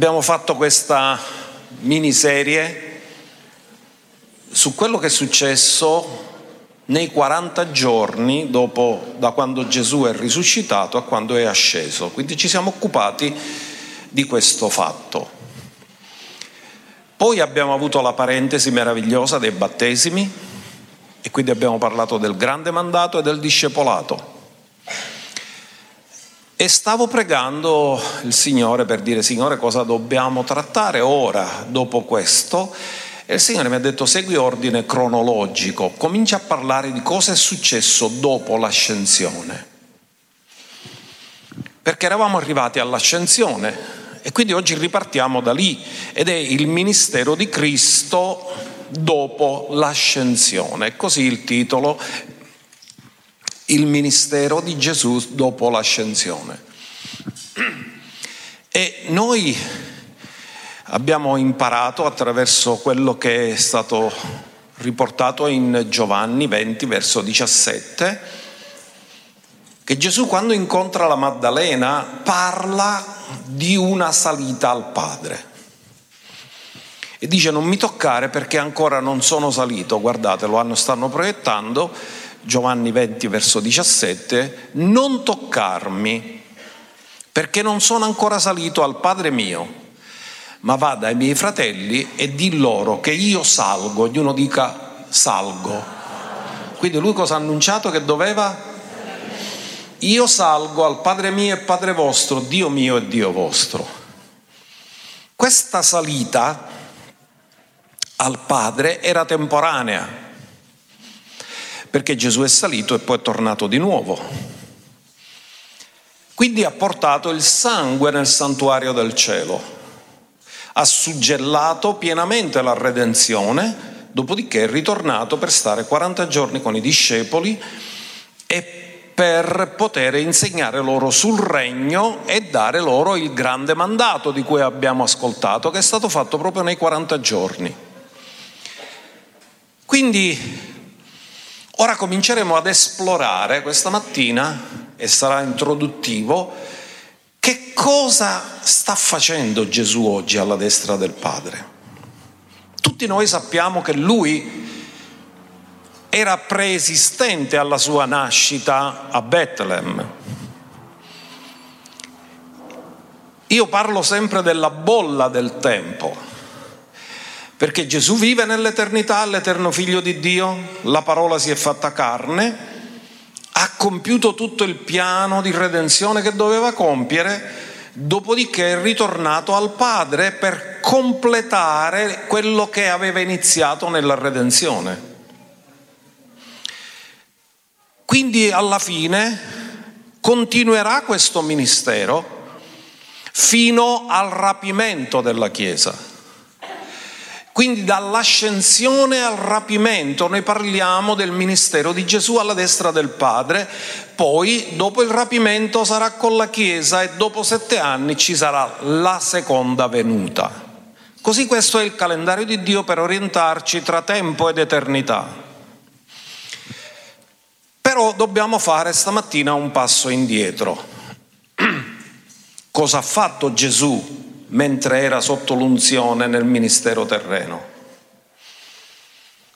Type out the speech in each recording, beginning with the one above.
Abbiamo fatto questa miniserie su quello che è successo nei 40 giorni dopo da quando Gesù è risuscitato a quando è asceso. Quindi ci siamo occupati di questo fatto. Poi abbiamo avuto la parentesi meravigliosa dei battesimi e quindi abbiamo parlato del grande mandato e del discepolato. E stavo pregando il Signore per dire, Signore, cosa dobbiamo trattare ora, dopo questo? E il Signore mi ha detto, segui ordine cronologico, comincia a parlare di cosa è successo dopo l'ascensione. Perché eravamo arrivati all'ascensione e quindi oggi ripartiamo da lì ed è il ministero di Cristo dopo l'ascensione. Così il titolo il ministero di Gesù dopo l'ascensione. E noi abbiamo imparato attraverso quello che è stato riportato in Giovanni 20, verso 17, che Gesù quando incontra la Maddalena parla di una salita al Padre. E dice non mi toccare perché ancora non sono salito, guardate, lo hanno, stanno proiettando, Giovanni 20 verso 17, non toccarmi perché non sono ancora salito al Padre mio, ma vada ai miei fratelli e di loro che io salgo, ognuno dica salgo. Quindi lui cosa ha annunciato che doveva? Io salgo al Padre mio e Padre vostro, Dio mio e Dio vostro. Questa salita al Padre era temporanea perché Gesù è salito e poi è tornato di nuovo. Quindi ha portato il sangue nel santuario del cielo, ha suggellato pienamente la redenzione, dopodiché è ritornato per stare 40 giorni con i discepoli e per poter insegnare loro sul regno e dare loro il grande mandato di cui abbiamo ascoltato, che è stato fatto proprio nei 40 giorni. Quindi Ora cominceremo ad esplorare questa mattina, e sarà introduttivo, che cosa sta facendo Gesù oggi alla destra del Padre. Tutti noi sappiamo che lui era preesistente alla sua nascita a Betlem. Io parlo sempre della bolla del tempo perché Gesù vive nell'eternità, l'eterno figlio di Dio, la parola si è fatta carne, ha compiuto tutto il piano di redenzione che doveva compiere, dopodiché è ritornato al Padre per completare quello che aveva iniziato nella redenzione. Quindi alla fine continuerà questo ministero fino al rapimento della Chiesa. Quindi dall'ascensione al rapimento noi parliamo del ministero di Gesù alla destra del Padre, poi dopo il rapimento sarà con la Chiesa e dopo sette anni ci sarà la seconda venuta. Così questo è il calendario di Dio per orientarci tra tempo ed eternità. Però dobbiamo fare stamattina un passo indietro. Cosa ha fatto Gesù mentre era sotto l'unzione nel ministero terreno.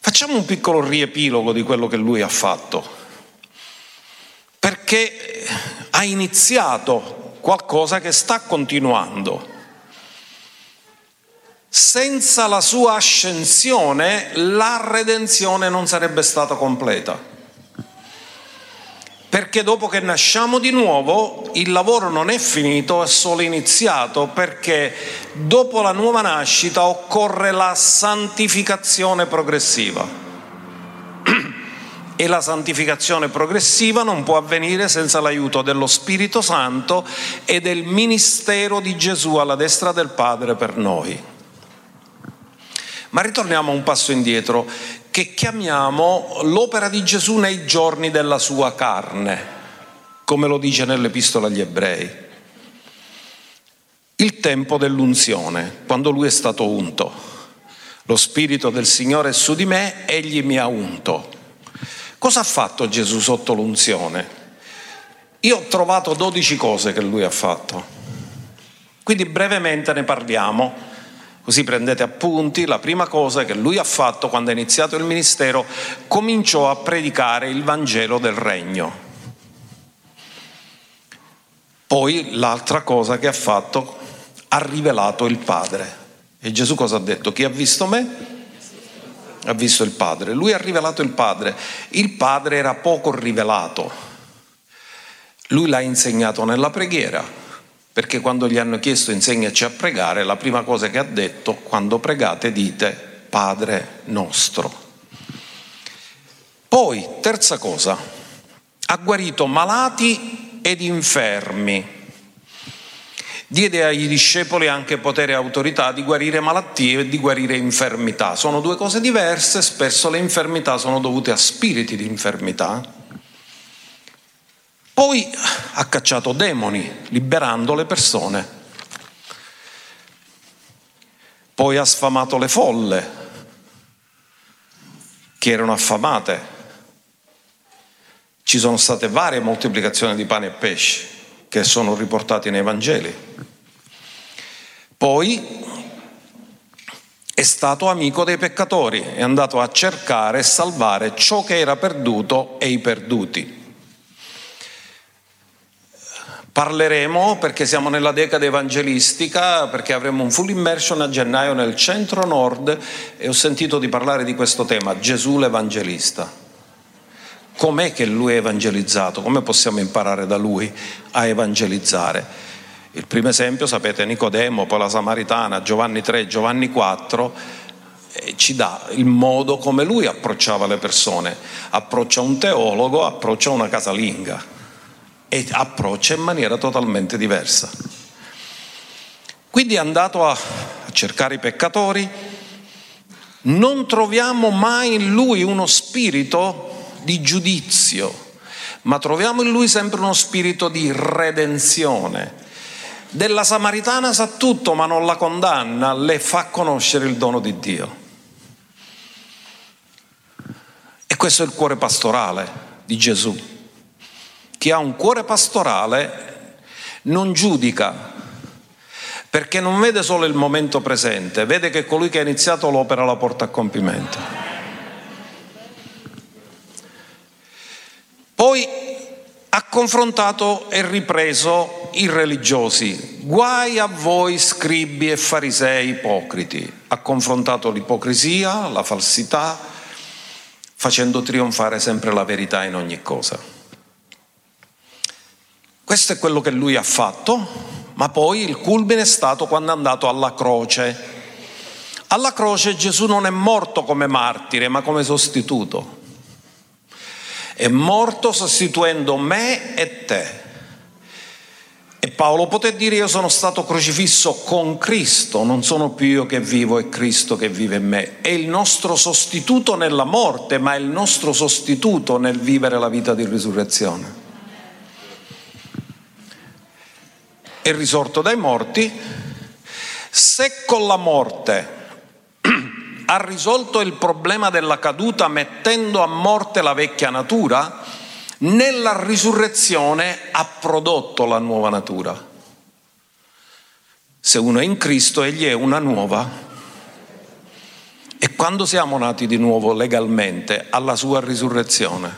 Facciamo un piccolo riepilogo di quello che lui ha fatto, perché ha iniziato qualcosa che sta continuando. Senza la sua ascensione la redenzione non sarebbe stata completa perché dopo che nasciamo di nuovo il lavoro non è finito, è solo iniziato, perché dopo la nuova nascita occorre la santificazione progressiva. E la santificazione progressiva non può avvenire senza l'aiuto dello Spirito Santo e del ministero di Gesù alla destra del Padre per noi. Ma ritorniamo un passo indietro che chiamiamo l'opera di Gesù nei giorni della sua carne, come lo dice nell'Epistola agli Ebrei. Il tempo dell'unzione, quando lui è stato unto. Lo Spirito del Signore è su di me, egli mi ha unto. Cosa ha fatto Gesù sotto l'unzione? Io ho trovato dodici cose che lui ha fatto. Quindi brevemente ne parliamo, così prendete appunti. La prima cosa che lui ha fatto quando ha iniziato il ministero, cominciò a predicare il Vangelo del Regno. Poi l'altra cosa che ha fatto, ha rivelato il Padre. E Gesù cosa ha detto? Chi ha visto me? Ha visto il Padre. Lui ha rivelato il Padre. Il Padre era poco rivelato. Lui l'ha insegnato nella preghiera, perché quando gli hanno chiesto insegnaci a pregare, la prima cosa che ha detto, quando pregate dite Padre nostro. Poi, terza cosa, ha guarito malati ed infermi diede ai discepoli anche potere e autorità di guarire malattie e di guarire infermità. Sono due cose diverse, spesso le infermità sono dovute a spiriti di infermità. Poi ha cacciato demoni, liberando le persone. Poi ha sfamato le folle, che erano affamate. Ci sono state varie moltiplicazioni di pane e pesce che sono riportati nei Vangeli. Poi è stato amico dei peccatori, è andato a cercare e salvare ciò che era perduto e i perduti. Parleremo perché siamo nella decade evangelistica, perché avremo un full immersion a gennaio nel centro nord e ho sentito di parlare di questo tema, Gesù l'Evangelista. Com'è che lui è evangelizzato? Come possiamo imparare da lui a evangelizzare? Il primo esempio, sapete, Nicodemo, poi la Samaritana, Giovanni 3, Giovanni 4, eh, ci dà il modo come lui approcciava le persone. Approccia un teologo, approccia una casalinga e approccia in maniera totalmente diversa. Quindi è andato a cercare i peccatori, non troviamo mai in lui uno spirito di giudizio, ma troviamo in lui sempre uno spirito di redenzione. Della Samaritana sa tutto, ma non la condanna, le fa conoscere il dono di Dio. E questo è il cuore pastorale di Gesù. Chi ha un cuore pastorale non giudica, perché non vede solo il momento presente, vede che colui che ha iniziato l'opera la porta a compimento. Poi ha confrontato e ripreso i religiosi. Guai a voi scribi e farisei ipocriti. Ha confrontato l'ipocrisia, la falsità, facendo trionfare sempre la verità in ogni cosa. Questo è quello che lui ha fatto, ma poi il culmine è stato quando è andato alla croce. Alla croce Gesù non è morto come martire, ma come sostituto. È morto sostituendo me e te. E Paolo poté dire io sono stato crocifisso con Cristo, non sono più io che vivo, è Cristo che vive in me. È il nostro sostituto nella morte, ma è il nostro sostituto nel vivere la vita di risurrezione. È risorto dai morti, se con la morte ha risolto il problema della caduta mettendo a morte la vecchia natura, nella risurrezione ha prodotto la nuova natura. Se uno è in Cristo, egli è una nuova. E quando siamo nati di nuovo legalmente alla sua risurrezione.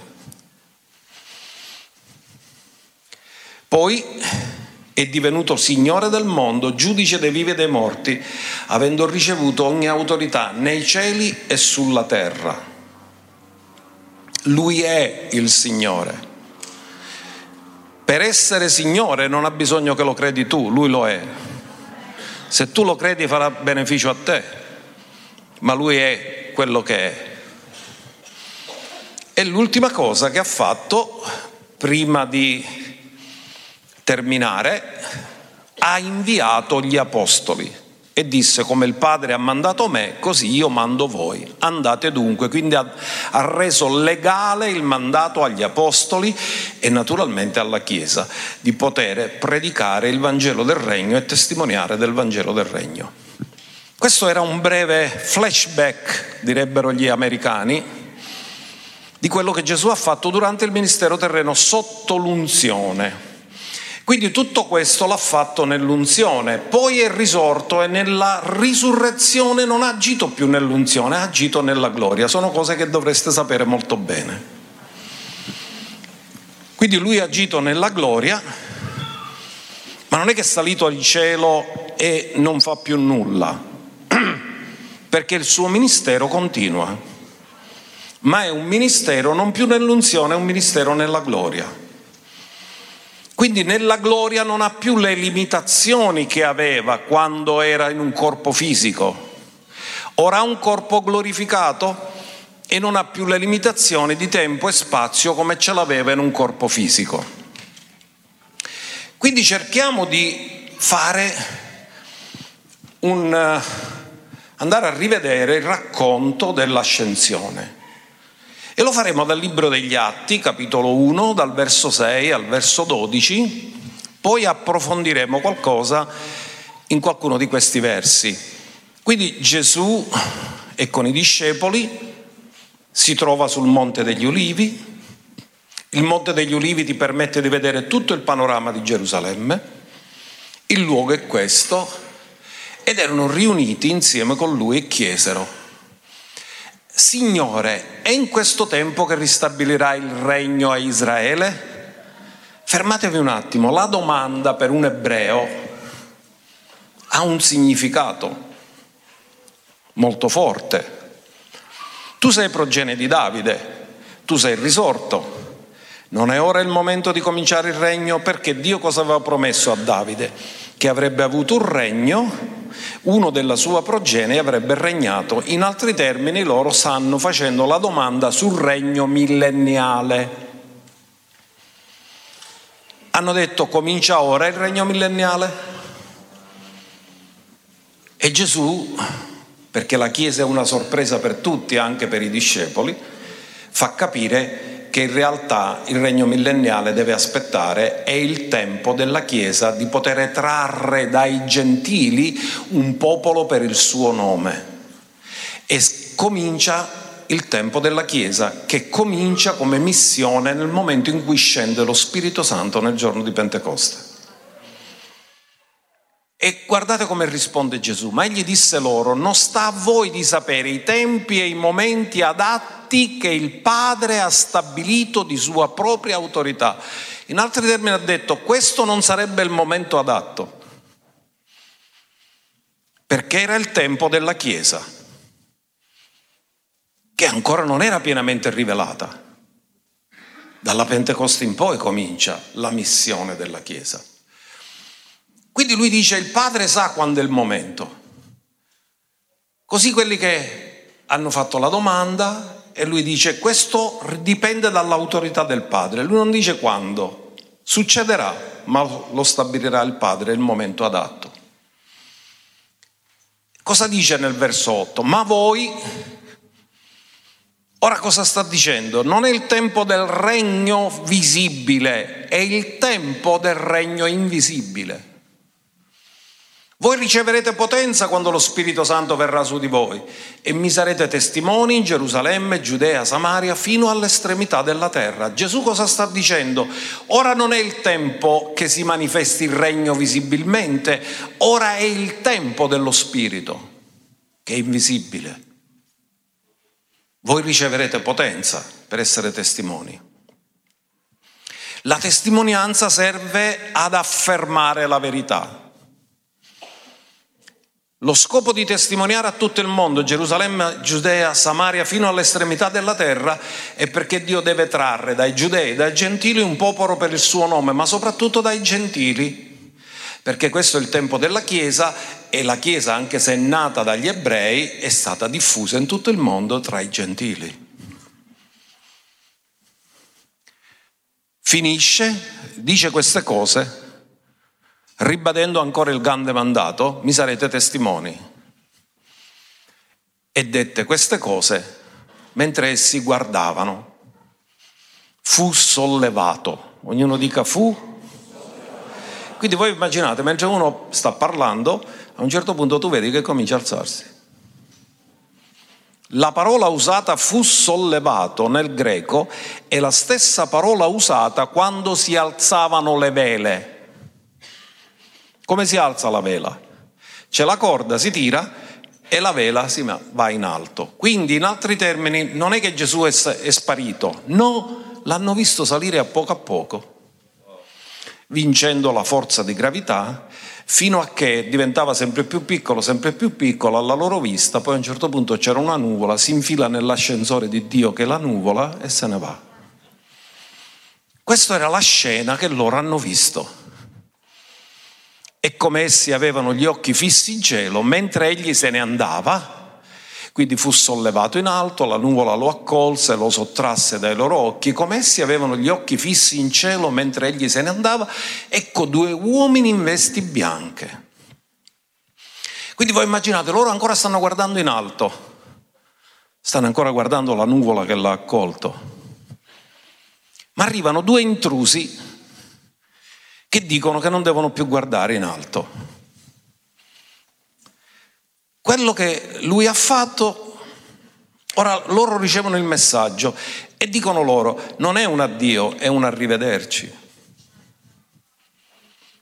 Poi è divenuto Signore del mondo, giudice dei vivi e dei morti, avendo ricevuto ogni autorità nei cieli e sulla terra. Lui è il Signore. Per essere Signore non ha bisogno che lo credi tu, Lui lo è. Se tu lo credi farà beneficio a te, ma Lui è quello che è. E l'ultima cosa che ha fatto prima di terminare, ha inviato gli apostoli e disse come il Padre ha mandato me, così io mando voi. Andate dunque. Quindi ha, ha, reso legale il mandato agli apostoli e naturalmente alla Chiesa di poter predicare il Vangelo del Regno e testimoniare del Vangelo del Regno. Questo era un breve flashback, direbbero gli americani, di quello che Gesù ha fatto durante il ministero terreno sotto l'unzione Quindi tutto questo l'ha fatto nell'unzione, poi è risorto e nella risurrezione non ha agito più nell'unzione, ha agito nella gloria. Sono cose che dovreste sapere molto bene. Quindi lui ha agito nella gloria, ma non è che è salito al cielo e non fa più nulla, perché il suo ministero continua, ma è un ministero non più nell'unzione, è un ministero nella gloria. Quindi nella gloria non ha più le limitazioni che aveva quando era in un corpo fisico. Ora ha un corpo glorificato e non ha più le limitazioni di tempo e spazio come ce l'aveva in un corpo fisico. Quindi cerchiamo di fare un andare a rivedere il racconto dell'ascensione. E lo faremo dal Libro degli Atti, capitolo 1, dal verso 6 al verso 12, poi approfondiremo qualcosa in qualcuno di questi versi. Quindi Gesù è con i discepoli, si trova sul Monte degli Ulivi, il Monte degli Ulivi ti permette di vedere tutto il panorama di Gerusalemme, il luogo è questo, ed erano riuniti insieme con lui e chiesero, Signore, è in questo tempo che ristabilirà il regno a Israele? Fermatevi un attimo, la domanda per un ebreo ha un significato molto forte. Tu sei progenie di Davide, tu sei risorto. Non è ora il momento di cominciare il regno perché Dio cosa aveva promesso a Davide? Che avrebbe avuto un regno uno della sua progenie avrebbe regnato. In altri termini loro stanno facendo la domanda sul regno millenniale. Hanno detto comincia ora il regno millenniale? E Gesù, perché la Chiesa è una sorpresa per tutti, anche per i discepoli, fa capire che in realtà il regno millenniale deve aspettare, è il tempo della Chiesa di poter trarre dai gentili un popolo per il suo nome. E comincia il tempo della Chiesa, che comincia come missione nel momento in cui scende lo Spirito Santo nel giorno di Pentecoste. E guardate come risponde Gesù, ma egli disse loro, non sta a voi di sapere i tempi e i momenti adatti che il Padre ha stabilito di sua propria autorità. In altri termini ha detto, questo non sarebbe il momento adatto, perché era il tempo della Chiesa, che ancora non era pienamente rivelata. Dalla Pentecoste in poi comincia la missione della Chiesa. Quindi lui dice il Padre sa quando è il momento. Così quelli che hanno fatto la domanda e lui dice questo dipende dall'autorità del Padre, lui non dice quando, succederà, ma lo stabilirà il Padre il momento adatto. Cosa dice nel verso 8? Ma voi, ora cosa sta dicendo? Non è il tempo del regno visibile, è il tempo del regno invisibile. Voi riceverete potenza quando lo Spirito Santo verrà su di voi e mi sarete testimoni in Gerusalemme, Giudea, Samaria, fino all'estremità della terra. Gesù cosa sta dicendo? Ora non è il tempo che si manifesti il regno visibilmente, ora è il tempo dello Spirito, che è invisibile. Voi riceverete potenza per essere testimoni. La testimonianza serve ad affermare la verità. Lo scopo di testimoniare a tutto il mondo, Gerusalemme, Giudea, Samaria, fino all'estremità della terra, è perché Dio deve trarre dai giudei, dai gentili un popolo per il suo nome, ma soprattutto dai gentili, perché questo è il tempo della Chiesa e la Chiesa, anche se è nata dagli ebrei, è stata diffusa in tutto il mondo tra i gentili. Finisce, dice queste cose ribadendo ancora il grande mandato, mi sarete testimoni. E dette queste cose mentre essi guardavano. Fu sollevato. Ognuno dica fu. Quindi voi immaginate, mentre uno sta parlando, a un certo punto tu vedi che comincia a alzarsi. La parola usata fu sollevato nel greco è la stessa parola usata quando si alzavano le vele Come si alza la vela? C'è la corda, si tira e la vela si va in alto. Quindi, in altri termini, non è che Gesù è, è sparito, no, l'hanno visto salire a poco a poco, vincendo la forza di gravità, fino a che diventava sempre più piccolo, sempre più piccolo alla loro vista, poi a un certo punto c'era una nuvola, si infila nell'ascensore di Dio che è la nuvola e se ne va. Questa era la scena che loro hanno visto e come essi avevano gli occhi fissi in cielo, mentre egli se ne andava, quindi fu sollevato in alto, la nuvola lo accolse, lo sottrasse dai loro occhi, come essi avevano gli occhi fissi in cielo mentre egli se ne andava, ecco due uomini in vesti bianche. Quindi voi immaginate, loro ancora stanno guardando in alto, stanno ancora guardando la nuvola che l'ha accolto, ma arrivano due intrusi che dicono che non devono più guardare in alto. Quello che lui ha fatto, ora loro ricevono il messaggio e dicono loro, non è un addio, è un arrivederci.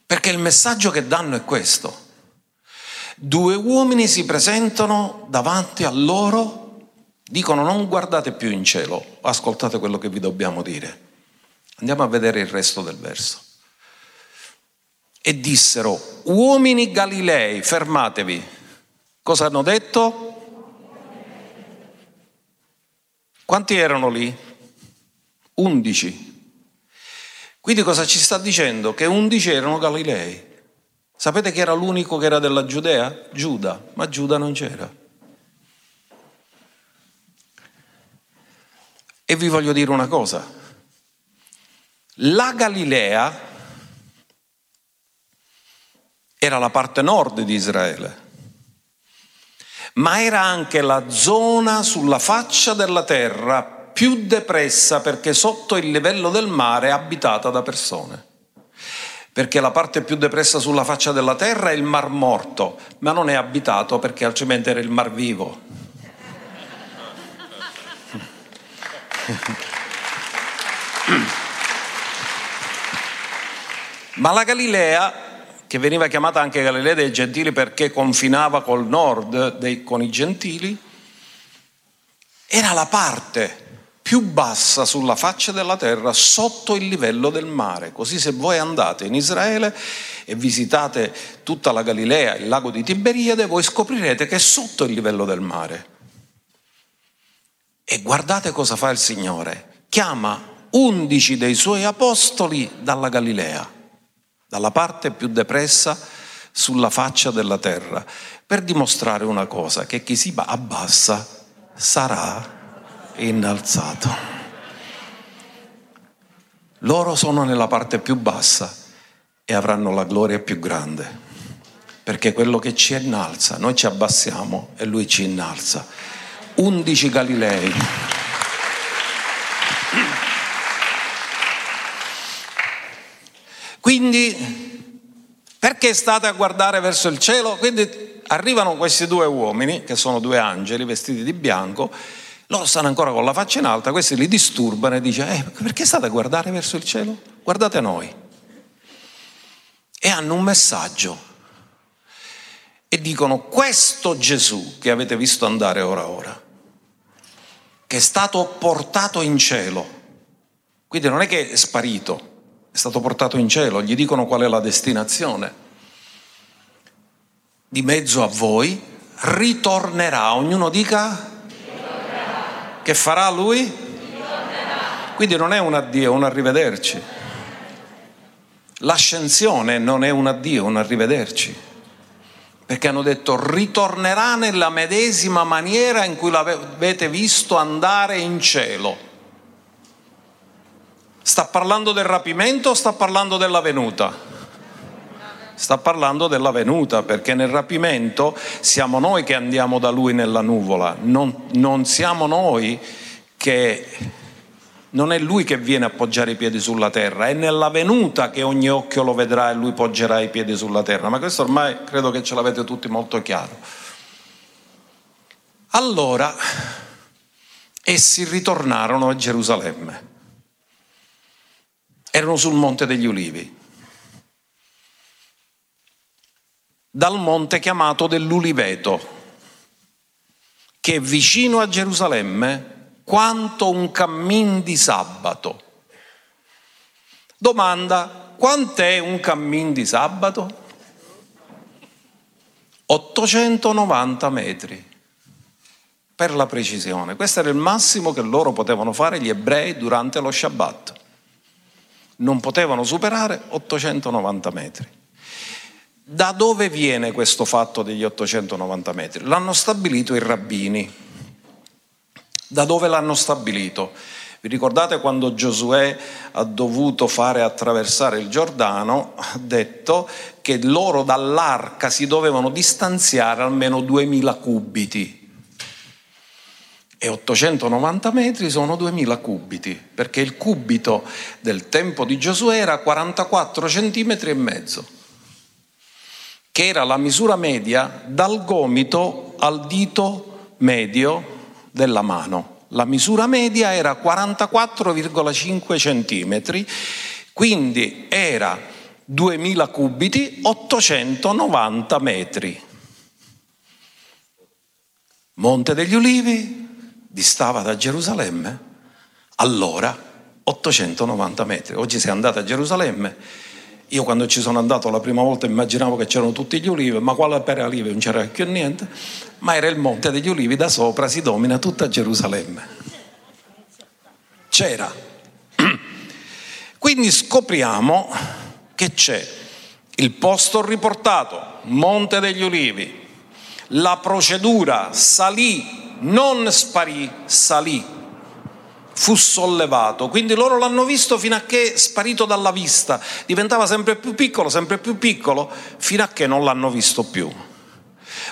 Perché il messaggio che danno è questo. Due uomini si presentano davanti a loro, dicono non guardate più in cielo, ascoltate quello che vi dobbiamo dire. Andiamo a vedere il resto del verso e dissero, uomini Galilei, fermatevi. Cosa hanno detto? Quanti erano lì? Undici. Quindi cosa ci sta dicendo? Che undici erano Galilei. Sapete chi era l'unico che era della Giudea? Giuda, ma Giuda non c'era. E vi voglio dire una cosa. La Galilea era la parte nord di Israele, ma era anche la zona sulla faccia della terra più depressa perché sotto il livello del mare è abitata da persone. Perché la parte più depressa sulla faccia della terra è il mar morto, ma non è abitato perché altrimenti era il mar vivo. Ma la Galilea che veniva chiamata anche Galilea dei Gentili perché confinava col nord dei, con i Gentili, era la parte più bassa sulla faccia della terra sotto il livello del mare. Così se voi andate in Israele e visitate tutta la Galilea, il lago di Tiberiade, voi scoprirete che è sotto il livello del mare. E guardate cosa fa il Signore. Chiama undici dei suoi apostoli dalla Galilea dalla parte più depressa sulla faccia della terra, per dimostrare una cosa, che chi si abbassa sarà innalzato. Loro sono nella parte più bassa e avranno la gloria più grande, perché quello che ci innalza, noi ci abbassiamo e lui ci innalza. Undici Galilei. Quindi, perché state a guardare verso il cielo? Quindi arrivano questi due uomini, che sono due angeli vestiti di bianco, loro stanno ancora con la faccia in alta, questi li disturbano e dicono, eh, perché state a guardare verso il cielo? Guardate noi. E hanno un messaggio. E dicono, questo Gesù che avete visto andare ora ora, che è stato portato in cielo, quindi non è che è sparito, è stato portato in cielo, gli dicono qual è la destinazione. Di mezzo a voi ritornerà, ognuno dica ritornerà. che farà lui? Ritornerà. Quindi non è un addio, un arrivederci. L'ascensione non è un addio, un arrivederci. Perché hanno detto ritornerà nella medesima maniera in cui l'avete visto andare in cielo. Sta parlando del rapimento o sta parlando della venuta? Sta parlando della venuta perché nel rapimento siamo noi che andiamo da lui nella nuvola, non, non siamo noi che non è lui che viene a poggiare i piedi sulla terra, è nella venuta che ogni occhio lo vedrà e lui poggerà i piedi sulla terra. Ma questo ormai credo che ce l'avete tutti molto chiaro. Allora, essi ritornarono a Gerusalemme erano sul Monte degli Ulivi. dal monte chiamato dell'Uliveto, che è vicino a Gerusalemme quanto un cammin di sabato. Domanda, quant'è un cammin di sabato? 890 metri, per la precisione. Questo era il massimo che loro potevano fare gli ebrei durante lo Shabbat. Non potevano superare 890 metri. Da dove viene questo fatto degli 890 metri? L'hanno stabilito i rabbini. Da dove l'hanno stabilito? Vi ricordate quando Giosuè ha dovuto fare attraversare il Giordano? Ha detto che loro dall'arca si dovevano distanziare almeno 2000 cubiti. E 890 metri sono 2000 cubiti, perché il cubito del tempo di Giosuè era 44 centimetri e mezzo, che era la misura media dal gomito al dito medio della mano. La misura media era 44,5 centimetri, quindi era 2000 cubiti, 890 metri. Monte degli Ulivi distava da Gerusalemme allora 890 metri. Oggi sei andato a Gerusalemme. Io quando ci sono andato la prima volta immaginavo che c'erano tutti gli ulivi, ma quale per olive non c'era più niente ma era il monte degli ulivi, da sopra si domina tutta Gerusalemme. C'era. Quindi scopriamo che c'è il posto riportato, Monte degli Ulivi, la procedura salì, non sparì, salì, fu sollevato. Quindi loro l'hanno visto fino a che sparito dalla vista, diventava sempre più piccolo, sempre più piccolo, fino a che non l'hanno visto più.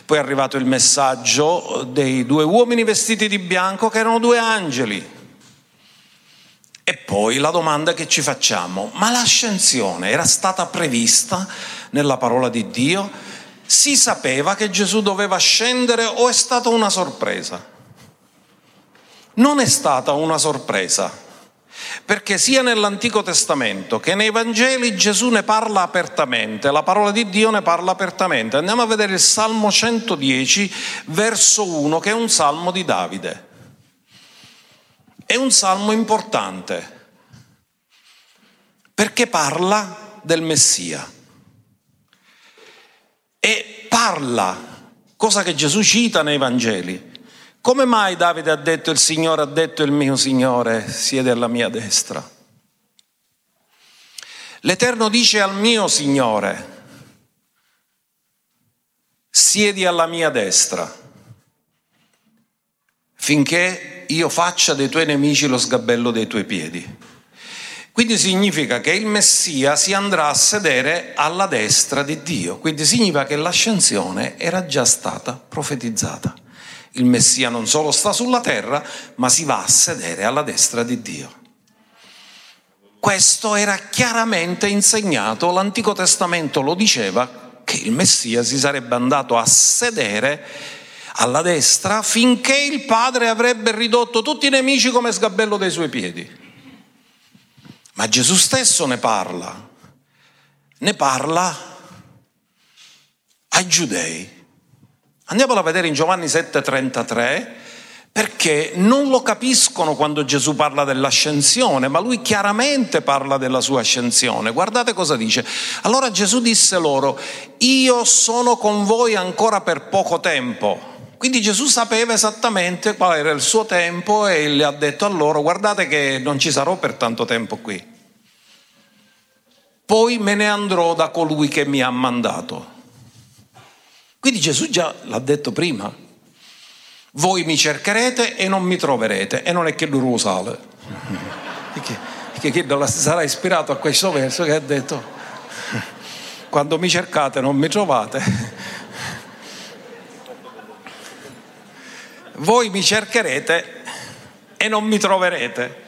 Poi è arrivato il messaggio dei due uomini vestiti di bianco che erano due angeli. E poi la domanda che ci facciamo, ma l'ascensione era stata prevista nella parola di Dio? Si sapeva che Gesù doveva scendere o è stata una sorpresa? Non è stata una sorpresa perché sia nell'Antico Testamento che nei Vangeli Gesù ne parla apertamente, la parola di Dio ne parla apertamente. Andiamo a vedere il Salmo 110, verso 1, che è un salmo di Davide. È un salmo importante perché parla del Messia e parla, cosa che Gesù cita nei Vangeli, come mai Davide ha detto il Signore ha detto il mio Signore siede alla mia destra? L'Eterno dice al mio Signore siedi alla mia destra finché io faccia dei tuoi nemici lo sgabello dei tuoi piedi. Quindi significa che il Messia si andrà a sedere alla destra di Dio, quindi significa che l'ascensione era già stata profetizzata. Il Messia non solo sta sulla terra, ma si va a sedere alla destra di Dio. Questo era chiaramente insegnato, l'Antico Testamento lo diceva, che il Messia si sarebbe andato a sedere alla destra finché il Padre avrebbe ridotto tutti i nemici come sgabello dei suoi piedi. Ma Gesù stesso ne parla, ne parla ai giudei Andiamolo a vedere in Giovanni 7:33 perché non lo capiscono quando Gesù parla dell'ascensione, ma lui chiaramente parla della sua ascensione. Guardate cosa dice. Allora Gesù disse loro, io sono con voi ancora per poco tempo. Quindi Gesù sapeva esattamente qual era il suo tempo e le ha detto a loro, guardate che non ci sarò per tanto tempo qui. Poi me ne andrò da colui che mi ha mandato. Quindi Gesù già l'ha detto prima. Voi mi cercherete e non mi troverete. E non è che lui lo sale. Perché, perché sarà ispirato a questo verso che ha detto, quando mi cercate non mi trovate. Voi mi cercherete e non mi troverete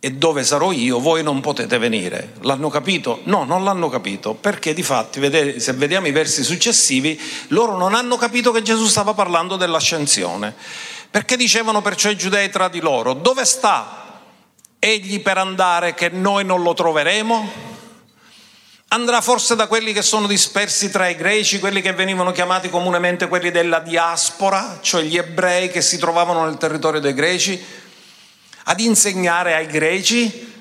e dove sarò io voi non potete venire. L'hanno capito? No, non l'hanno capito, perché di fatti, se vediamo i versi successivi, loro non hanno capito che Gesù stava parlando dell'ascensione, perché dicevano perciò i giudei tra di loro, dove sta egli per andare che noi non lo troveremo? Andrà forse da quelli che sono dispersi tra i greci, quelli che venivano chiamati comunemente quelli della diaspora, cioè gli ebrei che si trovavano nel territorio dei greci, ad insegnare ai greci?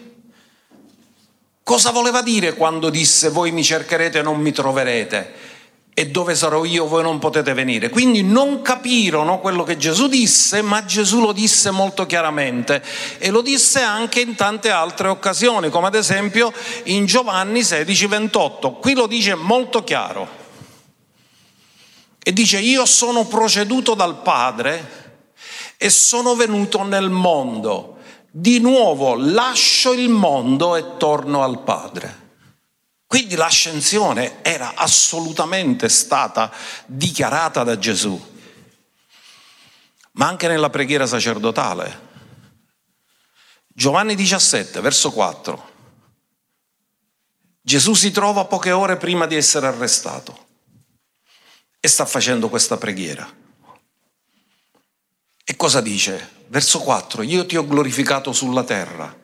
Cosa voleva dire quando disse voi mi cercherete e non mi troverete e dove sarò io voi non potete venire. Quindi non capirono quello che Gesù disse, ma Gesù lo disse molto chiaramente e lo disse anche in tante altre occasioni, come ad esempio in Giovanni 16, 28. Qui lo dice molto chiaro. E dice io sono proceduto dal Padre e sono venuto nel mondo. Di nuovo lascio il mondo e torno al Padre. Quindi l'ascensione era assolutamente stata dichiarata da Gesù, ma anche nella preghiera sacerdotale. Giovanni 17, verso 4. Gesù si trova poche ore prima di essere arrestato e sta facendo questa preghiera. E cosa dice? Verso 4, io ti ho glorificato sulla terra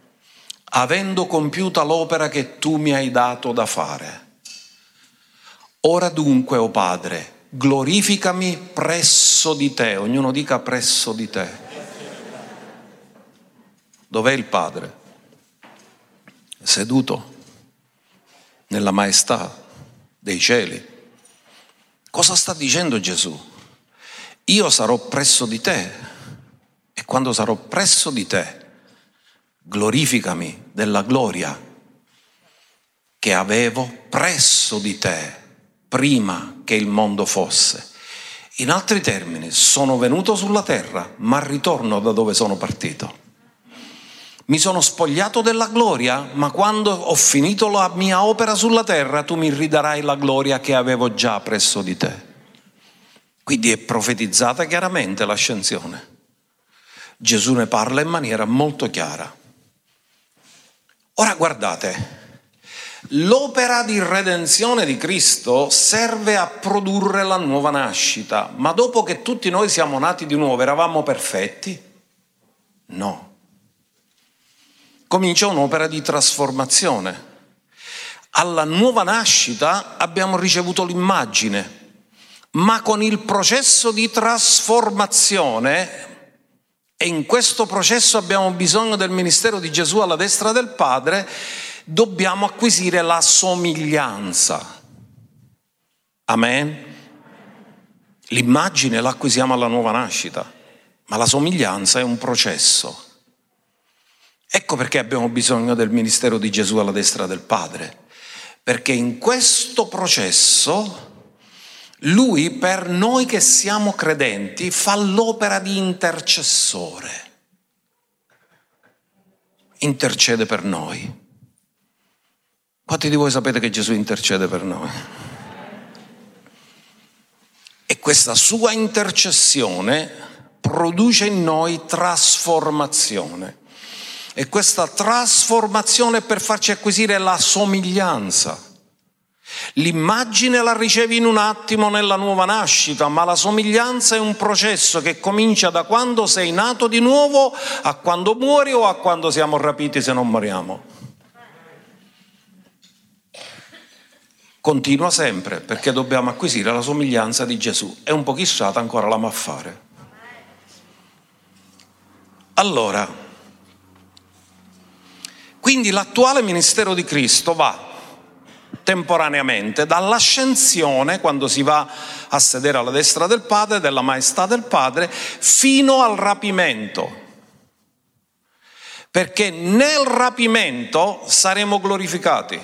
avendo compiuta l'opera che tu mi hai dato da fare. Ora dunque, o oh Padre, glorificami presso di te, ognuno dica presso di te. Dov'è il Padre? Seduto nella maestà dei cieli. Cosa sta dicendo Gesù? Io sarò presso di te e quando sarò presso di te glorificami della gloria che avevo presso di te prima che il mondo fosse. In altri termini, sono venuto sulla terra, ma ritorno da dove sono partito. Mi sono spogliato della gloria, ma quando ho finito la mia opera sulla terra, tu mi ridarai la gloria che avevo già presso di te. Quindi è profetizzata chiaramente l'ascensione. Gesù ne parla in maniera molto chiara. Ora guardate, l'opera di redenzione di Cristo serve a produrre la nuova nascita, ma dopo che tutti noi siamo nati di nuovo eravamo perfetti? No. Comincia un'opera di trasformazione. Alla nuova nascita abbiamo ricevuto l'immagine, ma con il processo di trasformazione e in questo processo abbiamo bisogno del ministero di Gesù alla destra del Padre, dobbiamo acquisire la somiglianza. Amen. L'immagine l'acquisiamo alla nuova nascita, ma la somiglianza è un processo. Ecco perché abbiamo bisogno del ministero di Gesù alla destra del Padre, perché in questo processo lui per noi che siamo credenti fa l'opera di intercessore. Intercede per noi. Quanti di voi sapete che Gesù intercede per noi? E questa sua intercessione produce in noi trasformazione. E questa trasformazione è per farci acquisire la somiglianza L'immagine la ricevi in un attimo nella nuova nascita, ma la somiglianza è un processo che comincia da quando sei nato di nuovo a quando muori o a quando siamo rapiti se non moriamo. Continua sempre perché dobbiamo acquisire la somiglianza di Gesù e un po' chissà ancora l'amo a fare. Allora, quindi l'attuale ministero di Cristo va temporaneamente dall'ascensione, quando si va a sedere alla destra del Padre, della maestà del Padre, fino al rapimento. Perché nel rapimento saremo glorificati,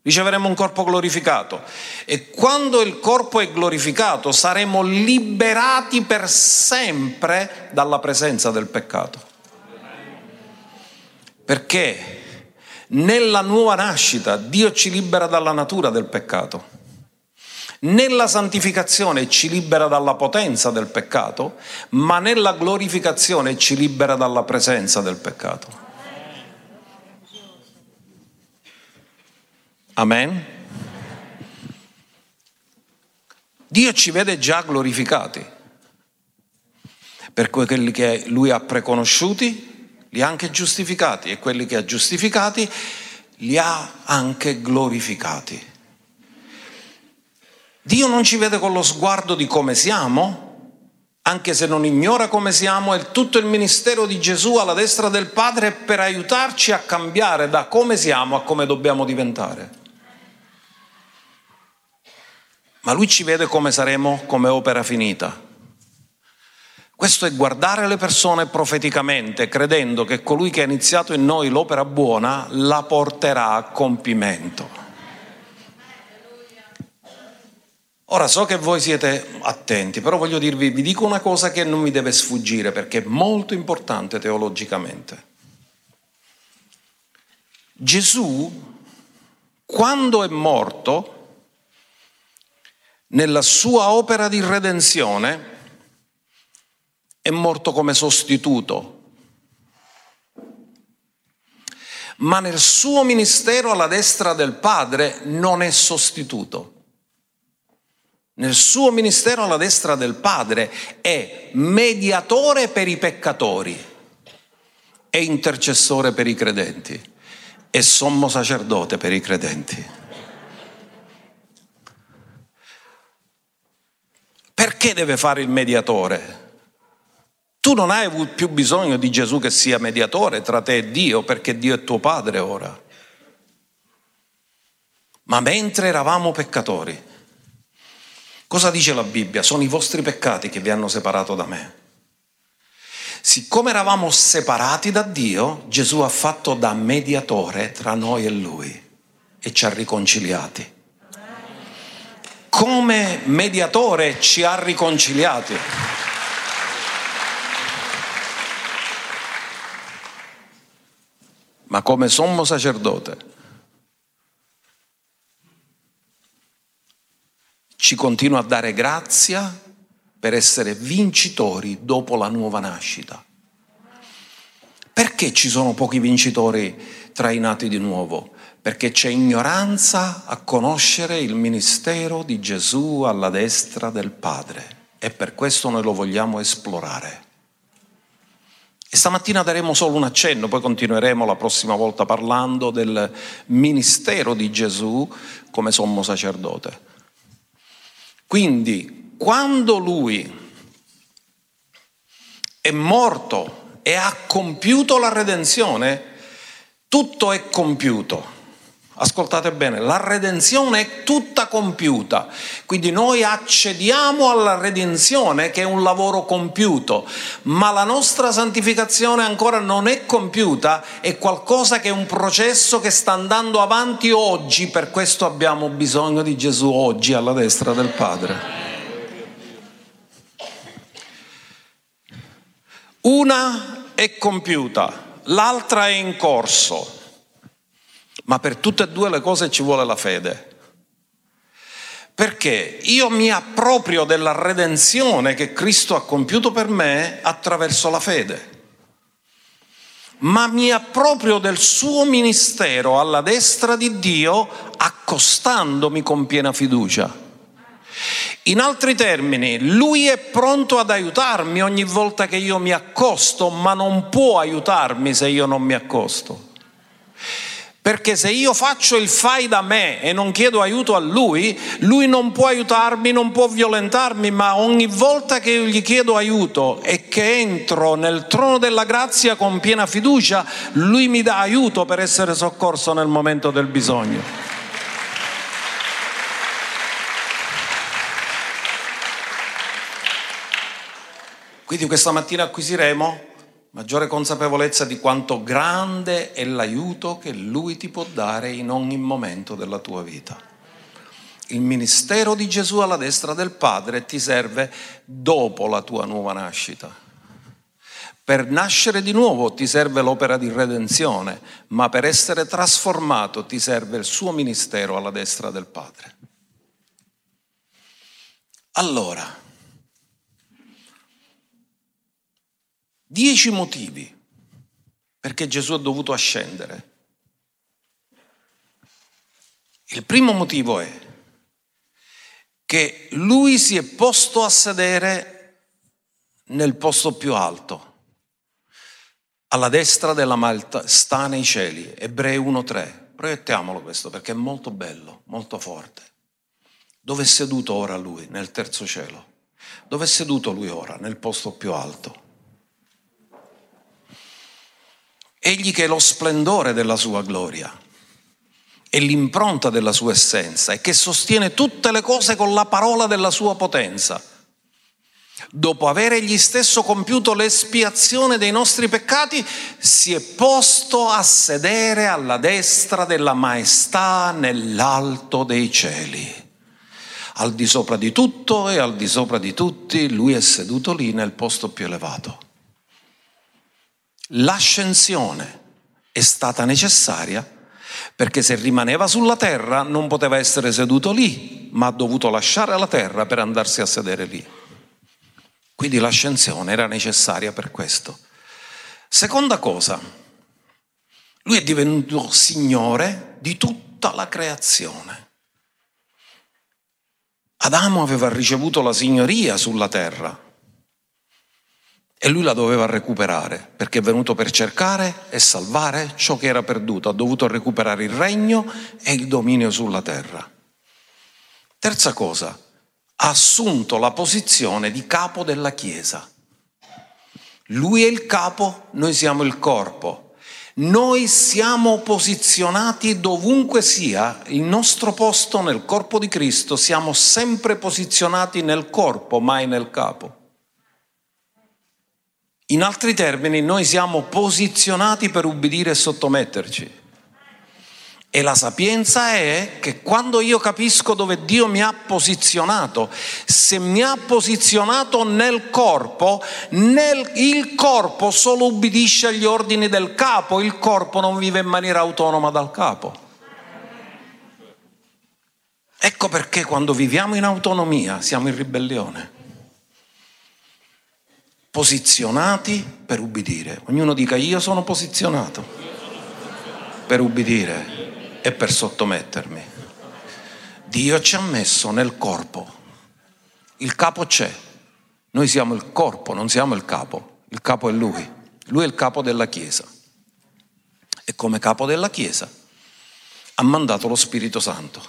riceveremo un corpo glorificato e quando il corpo è glorificato saremo liberati per sempre dalla presenza del peccato. Perché nella nuova nascita Dio ci libera dalla natura del peccato. Nella santificazione ci libera dalla potenza del peccato, ma nella glorificazione ci libera dalla presenza del peccato. Amen. Dio ci vede già glorificati per quelli che Lui ha preconosciuti li ha anche giustificati e quelli che ha giustificati li ha anche glorificati. Dio non ci vede con lo sguardo di come siamo, anche se non ignora come siamo, è tutto il ministero di Gesù alla destra del Padre per aiutarci a cambiare da come siamo a come dobbiamo diventare. Ma Lui ci vede come saremo come opera finita. Questo è guardare le persone profeticamente, credendo che colui che ha iniziato in noi l'opera buona la porterà a compimento. Ora so che voi siete attenti, però voglio dirvi, vi dico una cosa che non mi deve sfuggire perché è molto importante teologicamente. Gesù, quando è morto, nella sua opera di redenzione, è morto come sostituto, ma nel suo ministero alla destra del Padre non è sostituto. Nel suo ministero alla destra del Padre è mediatore per i peccatori, è intercessore per i credenti, è sommo sacerdote per i credenti. Perché deve fare il mediatore? Tu non hai più bisogno di Gesù che sia mediatore tra te e Dio perché Dio è tuo Padre ora. Ma mentre eravamo peccatori, cosa dice la Bibbia? Sono i vostri peccati che vi hanno separato da me. Siccome eravamo separati da Dio, Gesù ha fatto da mediatore tra noi e Lui e ci ha riconciliati. Come mediatore ci ha riconciliati. Ma come sommo sacerdote ci continua a dare grazia per essere vincitori dopo la nuova nascita. Perché ci sono pochi vincitori tra i nati di nuovo? Perché c'è ignoranza a conoscere il ministero di Gesù alla destra del Padre e per questo noi lo vogliamo esplorare. E stamattina daremo solo un accenno, poi continueremo la prossima volta parlando del ministero di Gesù come sommo sacerdote. Quindi, quando lui è morto e ha compiuto la redenzione, tutto è compiuto. Ascoltate bene, la redenzione è tutta compiuta, quindi noi accediamo alla redenzione che è un lavoro compiuto, ma la nostra santificazione ancora non è compiuta, è qualcosa che è un processo che sta andando avanti oggi, per questo abbiamo bisogno di Gesù oggi alla destra del Padre. Una è compiuta, l'altra è in corso ma per tutte e due le cose ci vuole la fede. Perché io mi approprio della redenzione che Cristo ha compiuto per me attraverso la fede, ma mi approprio del suo ministero alla destra di Dio accostandomi con piena fiducia. In altri termini, lui è pronto ad aiutarmi ogni volta che io mi accosto, ma non può aiutarmi se io non mi accosto. Perché se io faccio il fai da me e non chiedo aiuto a lui, lui non può aiutarmi, non può violentarmi, ma ogni volta che io gli chiedo aiuto e che entro nel trono della grazia con piena fiducia, lui mi dà aiuto per essere soccorso nel momento del bisogno. Quindi questa mattina acquisiremo maggiore consapevolezza di quanto grande è l'aiuto che Lui ti può dare in ogni momento della tua vita. Il ministero di Gesù alla destra del Padre ti serve dopo la tua nuova nascita. Per nascere di nuovo ti serve l'opera di redenzione, ma per essere trasformato ti serve il suo ministero alla destra del Padre. Allora, Dieci motivi perché Gesù ha dovuto ascendere. Il primo motivo è che lui si è posto a sedere nel posto più alto, alla destra della malta, sta nei cieli, Ebrei 1.3. proiettiamolo questo perché è molto bello, molto forte. Dove è seduto ora lui? Nel terzo cielo. Dove è seduto lui ora? Nel posto più alto. Egli che è lo splendore della sua gloria e l'impronta della sua essenza e che sostiene tutte le cose con la parola della sua potenza. Dopo aver egli stesso compiuto l'espiazione dei nostri peccati, si è posto a sedere alla destra della maestà nell'alto dei cieli. Al di sopra di tutto e al di sopra di tutti, lui è seduto lì nel posto più elevato. L'ascensione è stata necessaria perché se rimaneva sulla terra non poteva essere seduto lì, ma ha dovuto lasciare la terra per andarsi a sedere lì. Quindi l'ascensione era necessaria per questo. Seconda cosa, lui è divenuto Signore di tutta la creazione. Adamo aveva ricevuto la signoria sulla terra, e lui la doveva recuperare perché è venuto per cercare e salvare ciò che era perduto, ha dovuto recuperare il regno e il dominio sulla terra. Terza cosa, ha assunto la posizione di capo della Chiesa. Lui è il capo, noi siamo il corpo. Noi siamo posizionati dovunque sia il nostro posto nel corpo di Cristo, siamo sempre posizionati nel corpo, mai nel capo. In altri termini, noi siamo posizionati per ubbidire e sottometterci. E la sapienza è che quando io capisco dove Dio mi ha posizionato, se mi ha posizionato nel corpo, nel, il corpo solo ubbidisce agli ordini del capo, il corpo non vive in maniera autonoma dal capo. Ecco perché quando viviamo in autonomia siamo in ribellione posizionati per ubbidire. Ognuno dica io sono posizionato per ubbidire e per sottomettermi. Dio ci ha messo nel corpo. Il capo c'è. Noi siamo il corpo, non siamo il capo. Il capo è lui. Lui è il capo della Chiesa. E come capo della Chiesa ha mandato lo Spirito Santo.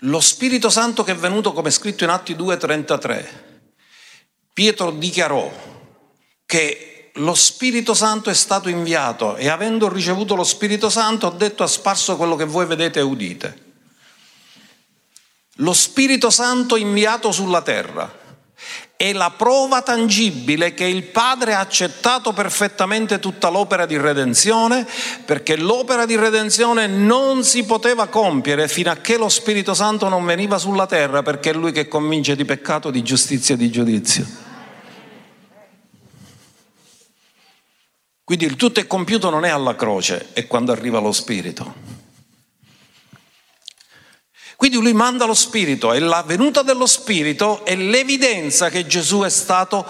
Lo Spirito Santo che è venuto come scritto in Atti 2.33 Pietro dichiarò che lo Spirito Santo è stato inviato e avendo ricevuto lo Spirito Santo ha detto ha sparso quello che voi vedete e udite. Lo Spirito Santo inviato sulla terra è la prova tangibile che il Padre ha accettato perfettamente tutta l'opera di redenzione, perché l'opera di redenzione non si poteva compiere fino a che lo Spirito Santo non veniva sulla terra, perché è Lui che convince di peccato, di giustizia e di giudizio. Quindi il tutto è compiuto non è alla croce, è quando arriva lo Spirito. Quindi lui manda lo Spirito e la venuta dello Spirito è l'evidenza che Gesù è stato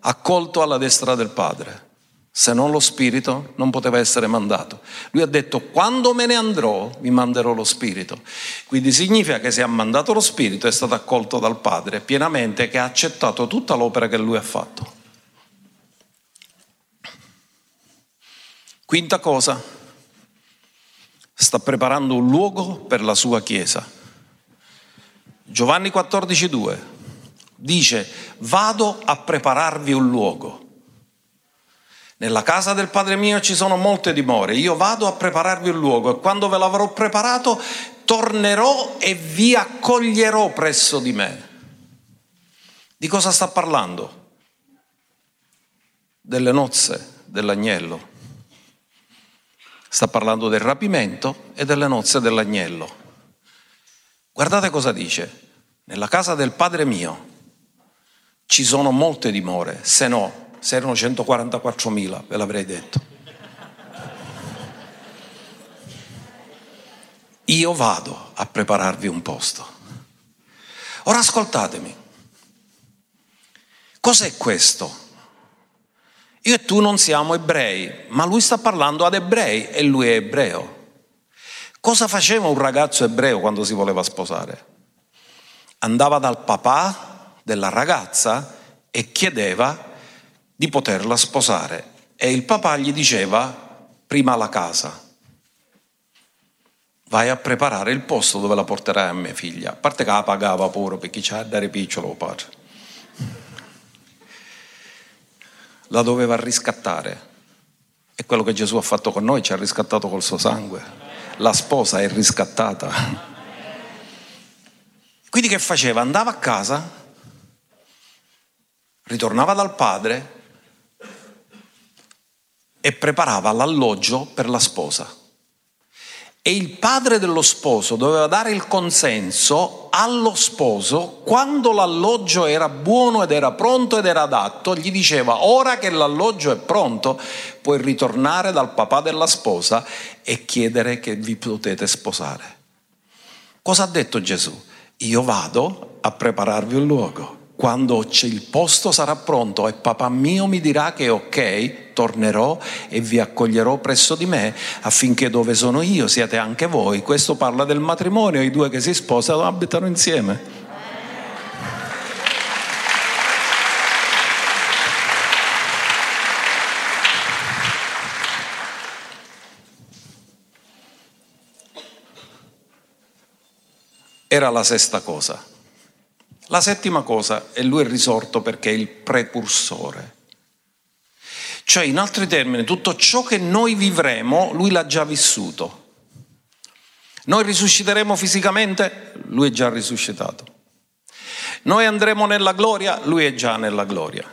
accolto alla destra del Padre. Se non lo Spirito non poteva essere mandato. Lui ha detto quando me ne andrò vi manderò lo Spirito. Quindi significa che se ha mandato lo Spirito è stato accolto dal Padre pienamente, che ha accettato tutta l'opera che lui ha fatto. Quinta cosa, sta preparando un luogo per la sua Chiesa. Giovanni 14,2 dice, vado a prepararvi un luogo. Nella casa del Padre mio ci sono molte dimore, io vado a prepararvi un luogo e quando ve l'avrò preparato tornerò e vi accoglierò presso di me. Di cosa sta parlando? Delle nozze dell'agnello. Sta parlando del rapimento e delle nozze dell'agnello. Guardate cosa dice. Nella casa del Padre mio ci sono molte dimore, se no, se erano 144.000, ve l'avrei detto. Io vado a prepararvi un posto. Ora ascoltatemi. Cos'è questo? Io e tu non siamo ebrei, ma lui sta parlando ad ebrei e lui è ebreo. Cosa faceva un ragazzo ebreo quando si voleva sposare? Andava dal papà della ragazza e chiedeva di poterla sposare e il papà gli diceva prima la casa. vai a preparare il posto dove la porterai a mia figlia. A parte che la pagava pure perché c'era da dare piccolo padre. La doveva riscattare. E quello che Gesù ha fatto con noi ci ha riscattato col suo sangue. La sposa è riscattata. Quindi che faceva? Andava a casa, ritornava dal padre e preparava l'alloggio per la sposa e il padre dello sposo doveva dare il consenso allo sposo quando l'alloggio era buono ed era pronto ed era adatto, gli diceva ora che l'alloggio è pronto puoi ritornare dal papà della sposa e chiedere che vi potete sposare. Cosa ha detto Gesù? Io vado a prepararvi un luogo quando il posto sarà pronto e papà mio mi dirà che ok, tornerò e vi accoglierò presso di me affinché dove sono io siate anche voi. Questo parla del matrimonio, i due che si sposano abitano insieme. Era la sesta cosa. La settima cosa è lui è risorto perché è il precursore. Cioè, in altri termini, tutto ciò che noi vivremo, lui l'ha già vissuto. Noi risusciteremo fisicamente, lui è già risuscitato. Noi andremo nella gloria, lui è già nella gloria.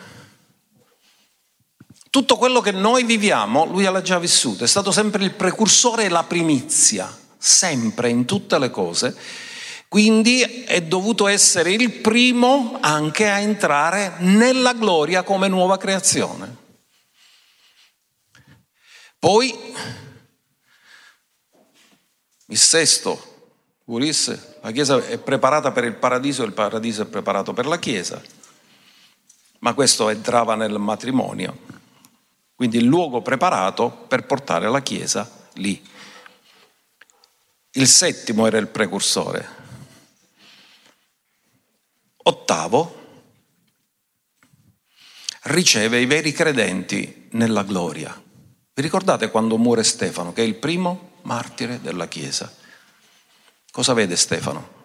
Tutto quello che noi viviamo, lui l'ha già vissuto, è stato sempre il precursore e la primizia, sempre in tutte le cose quindi è dovuto essere il primo anche a entrare nella gloria come nuova creazione. Poi il sesto, Ulisse, la Chiesa è preparata per il paradiso e il paradiso è preparato per la Chiesa, ma questo entrava nel matrimonio, quindi il luogo preparato per portare la Chiesa lì. Il settimo era il precursore, Ottavo, riceve i veri credenti nella gloria. Vi ricordate quando muore Stefano, che è il primo martire della Chiesa? Cosa vede Stefano?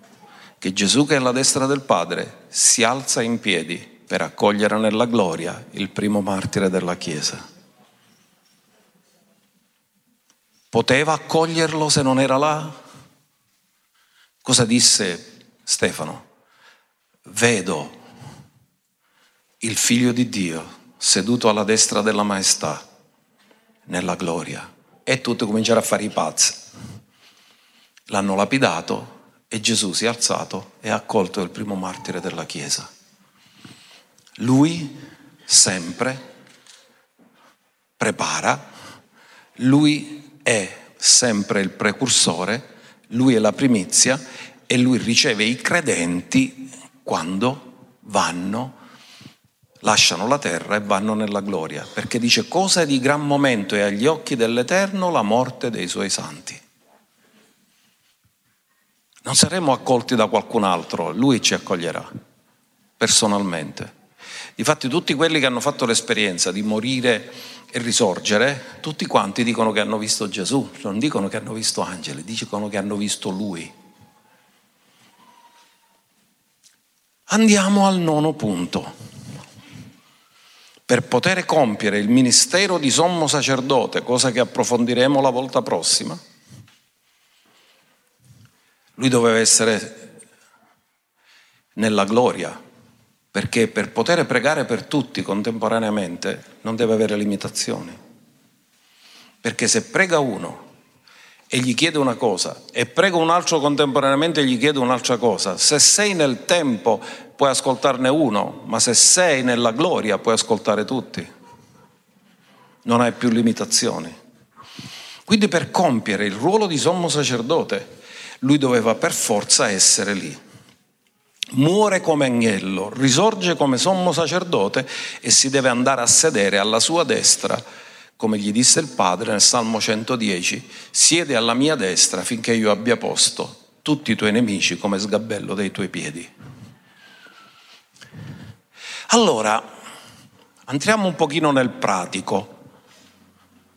Che Gesù che è alla destra del Padre si alza in piedi per accogliere nella gloria il primo martire della Chiesa. Poteva accoglierlo se non era là? Cosa disse Stefano? Vedo il figlio di Dio seduto alla destra della maestà nella gloria e tutti cominciano a fare i pazzi. L'hanno lapidato e Gesù si è alzato e ha accolto il primo martire della Chiesa. Lui sempre prepara, lui è sempre il precursore, lui è la primizia e lui riceve i credenti quando vanno, lasciano la terra e vanno nella gloria, perché dice cosa è di gran momento è agli occhi dell'Eterno la morte dei suoi santi. Non saremo accolti da qualcun altro, lui ci accoglierà personalmente. Difatti tutti quelli che hanno fatto l'esperienza di morire e risorgere, tutti quanti dicono che hanno visto Gesù, non dicono che hanno visto angeli, dicono che hanno visto lui. Andiamo al nono punto. Per poter compiere il ministero di sommo sacerdote, cosa che approfondiremo la volta prossima, lui doveva essere nella gloria, perché per poter pregare per tutti contemporaneamente non deve avere limitazioni. Perché se prega uno e gli chiede una cosa e prega un altro contemporaneamente e gli chiede un'altra cosa, se sei nel tempo puoi ascoltarne uno, ma se sei nella gloria puoi ascoltare tutti. Non hai più limitazioni. Quindi per compiere il ruolo di sommo sacerdote, lui doveva per forza essere lì. Muore come agnello, risorge come sommo sacerdote e si deve andare a sedere alla sua destra come gli disse il Padre nel Salmo 110, siede alla mia destra finché io abbia posto tutti i tuoi nemici come sgabello dei tuoi piedi. Allora, entriamo un pochino nel pratico.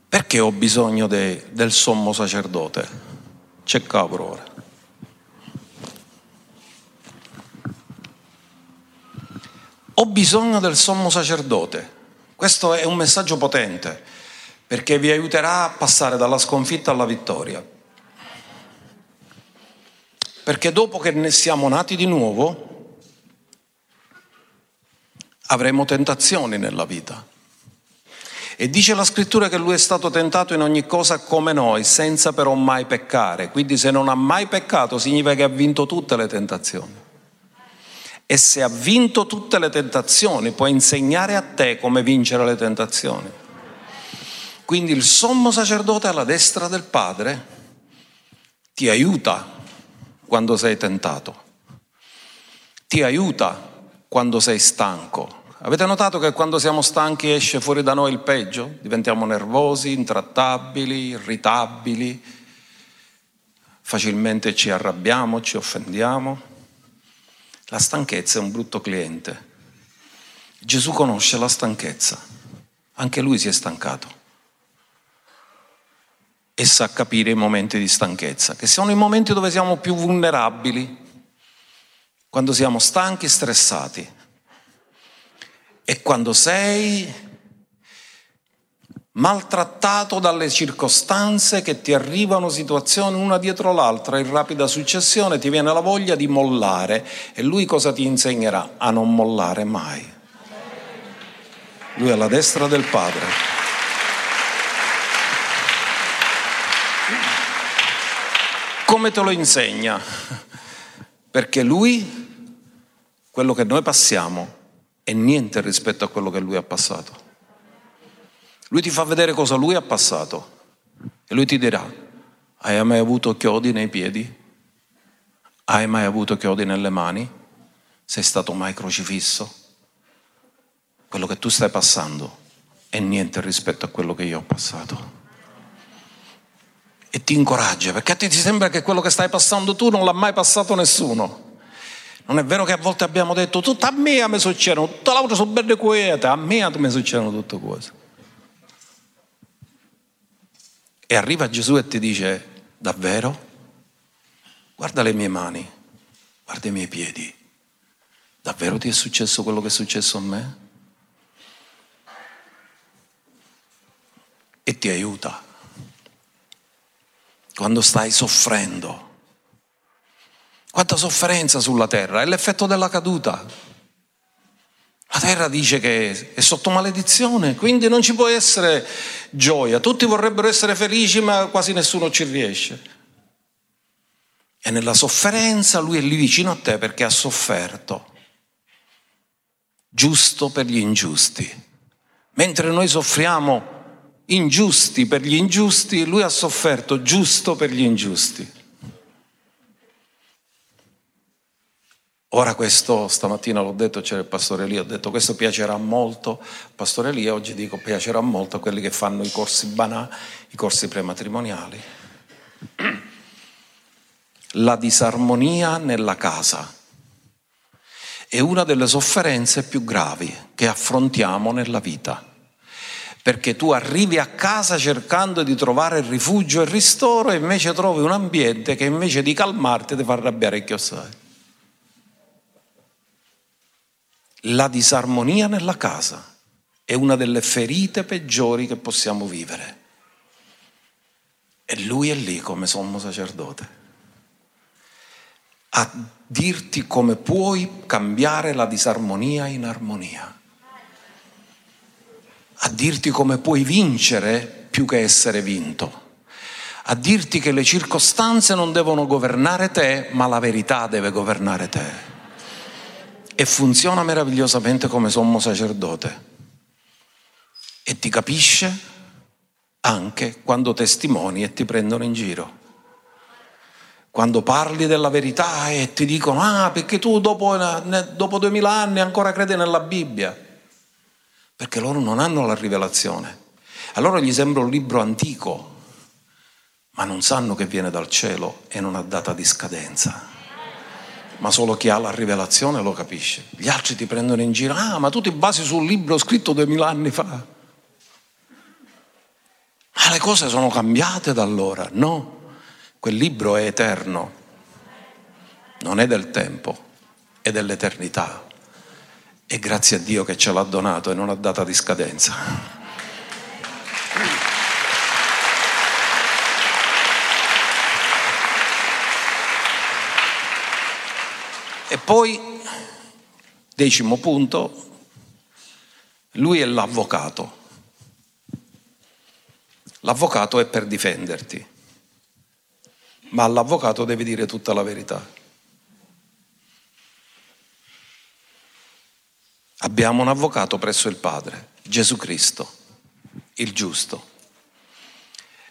Perché ho bisogno de, del sommo sacerdote? C'è cavolo ora. Ho bisogno del sommo sacerdote. Questo è un messaggio potente perché vi aiuterà a passare dalla sconfitta alla vittoria. Perché dopo che ne siamo nati di nuovo, avremo tentazioni nella vita. E dice la scrittura che lui è stato tentato in ogni cosa come noi, senza però mai peccare. Quindi se non ha mai peccato significa che ha vinto tutte le tentazioni. E se ha vinto tutte le tentazioni può insegnare a te come vincere le tentazioni. Quindi il sommo sacerdote alla destra del Padre ti aiuta quando sei tentato, ti aiuta quando sei stanco, Avete notato che quando siamo stanchi esce fuori da noi il peggio? Diventiamo nervosi, intrattabili, irritabili, facilmente ci arrabbiamo, ci offendiamo. La stanchezza è un brutto cliente. Gesù conosce la stanchezza, anche lui si è stancato e sa capire i momenti di stanchezza, che sono i momenti dove siamo più vulnerabili, quando siamo stanchi, stressati. E quando sei maltrattato dalle circostanze che ti arrivano situazioni una dietro l'altra in rapida successione, ti viene la voglia di mollare e lui cosa ti insegnerà? A non mollare mai. Lui è alla destra del Padre. Come te lo insegna? Perché lui, quello che noi passiamo, è niente rispetto a quello che lui ha passato. Lui ti fa vedere cosa lui ha passato e lui ti dirà, hai mai avuto chiodi nei piedi? Hai mai avuto chiodi nelle mani? Sei stato mai crocifisso? Quello che tu stai passando è niente rispetto a quello che io ho passato. E ti incoraggia, perché a te ti sembra che quello che stai passando tu non l'ha mai passato nessuno. Non è vero che a volte abbiamo detto tutto a me mi succedono, tutte le altre sono belle quiete, a me mi succedono tutte cose. E arriva Gesù e ti dice, davvero? Guarda le mie mani, guarda i miei piedi. Davvero ti è successo quello che è successo a me? E ti aiuta. Quando stai soffrendo, quanta sofferenza sulla terra, è l'effetto della caduta. La terra dice che è sotto maledizione, quindi non ci può essere gioia. Tutti vorrebbero essere felici, ma quasi nessuno ci riesce. E nella sofferenza lui è lì vicino a te perché ha sofferto, giusto per gli ingiusti. Mentre noi soffriamo ingiusti per gli ingiusti, lui ha sofferto giusto per gli ingiusti. Ora questo, stamattina l'ho detto, c'era il pastore lì, ho detto questo piacerà molto, pastore lì, oggi dico piacerà molto a quelli che fanno i corsi banà, i corsi prematrimoniali. La disarmonia nella casa è una delle sofferenze più gravi che affrontiamo nella vita. Perché tu arrivi a casa cercando di trovare rifugio e ristoro e invece trovi un ambiente che invece di calmarti ti fa arrabbiare il chiossai. La disarmonia nella casa è una delle ferite peggiori che possiamo vivere. E lui è lì come sommo sacerdote a dirti come puoi cambiare la disarmonia in armonia, a dirti come puoi vincere più che essere vinto, a dirti che le circostanze non devono governare te, ma la verità deve governare te. E funziona meravigliosamente come sommo sacerdote. E ti capisce anche quando testimoni e ti prendono in giro. Quando parli della verità e ti dicono, ah, perché tu dopo, dopo duemila anni ancora credi nella Bibbia, perché loro non hanno la rivelazione. A loro gli sembra un libro antico, ma non sanno che viene dal cielo e non ha data di scadenza ma solo chi ha la rivelazione lo capisce. Gli altri ti prendono in giro, ah, ma tu ti basi sul libro scritto duemila anni fa. Ma le cose sono cambiate da allora, no. Quel libro è eterno, non è del tempo, è dell'eternità. E grazie a Dio che ce l'ha donato e non ha data di scadenza. E poi, decimo punto, lui è l'avvocato. L'avvocato è per difenderti, ma all'avvocato devi dire tutta la verità. Abbiamo un avvocato presso il Padre, Gesù Cristo, il giusto.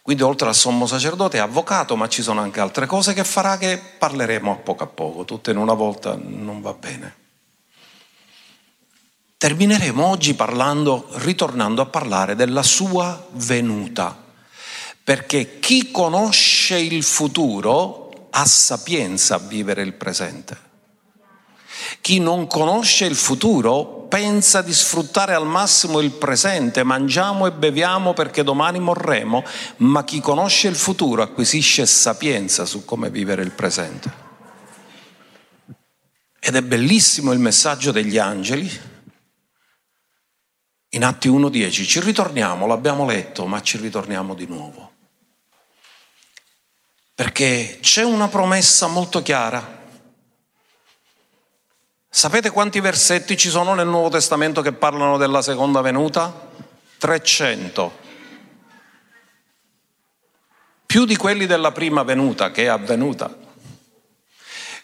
Quindi oltre al sommo sacerdote è avvocato, ma ci sono anche altre cose che farà che parleremo a poco a poco, tutte in una volta non va bene. Termineremo oggi parlando, ritornando a parlare della sua venuta, perché chi conosce il futuro ha sapienza a vivere il presente. Chi non conosce il futuro pensa di sfruttare al massimo il presente, mangiamo e beviamo perché domani morremo, ma chi conosce il futuro acquisisce sapienza su come vivere il presente. Ed è bellissimo il messaggio degli angeli. In Atti 1.10 ci ritorniamo, l'abbiamo letto, ma ci ritorniamo di nuovo. Perché c'è una promessa molto chiara Sapete quanti versetti ci sono nel Nuovo Testamento che parlano della seconda venuta? 300. Più di quelli della prima venuta che è avvenuta.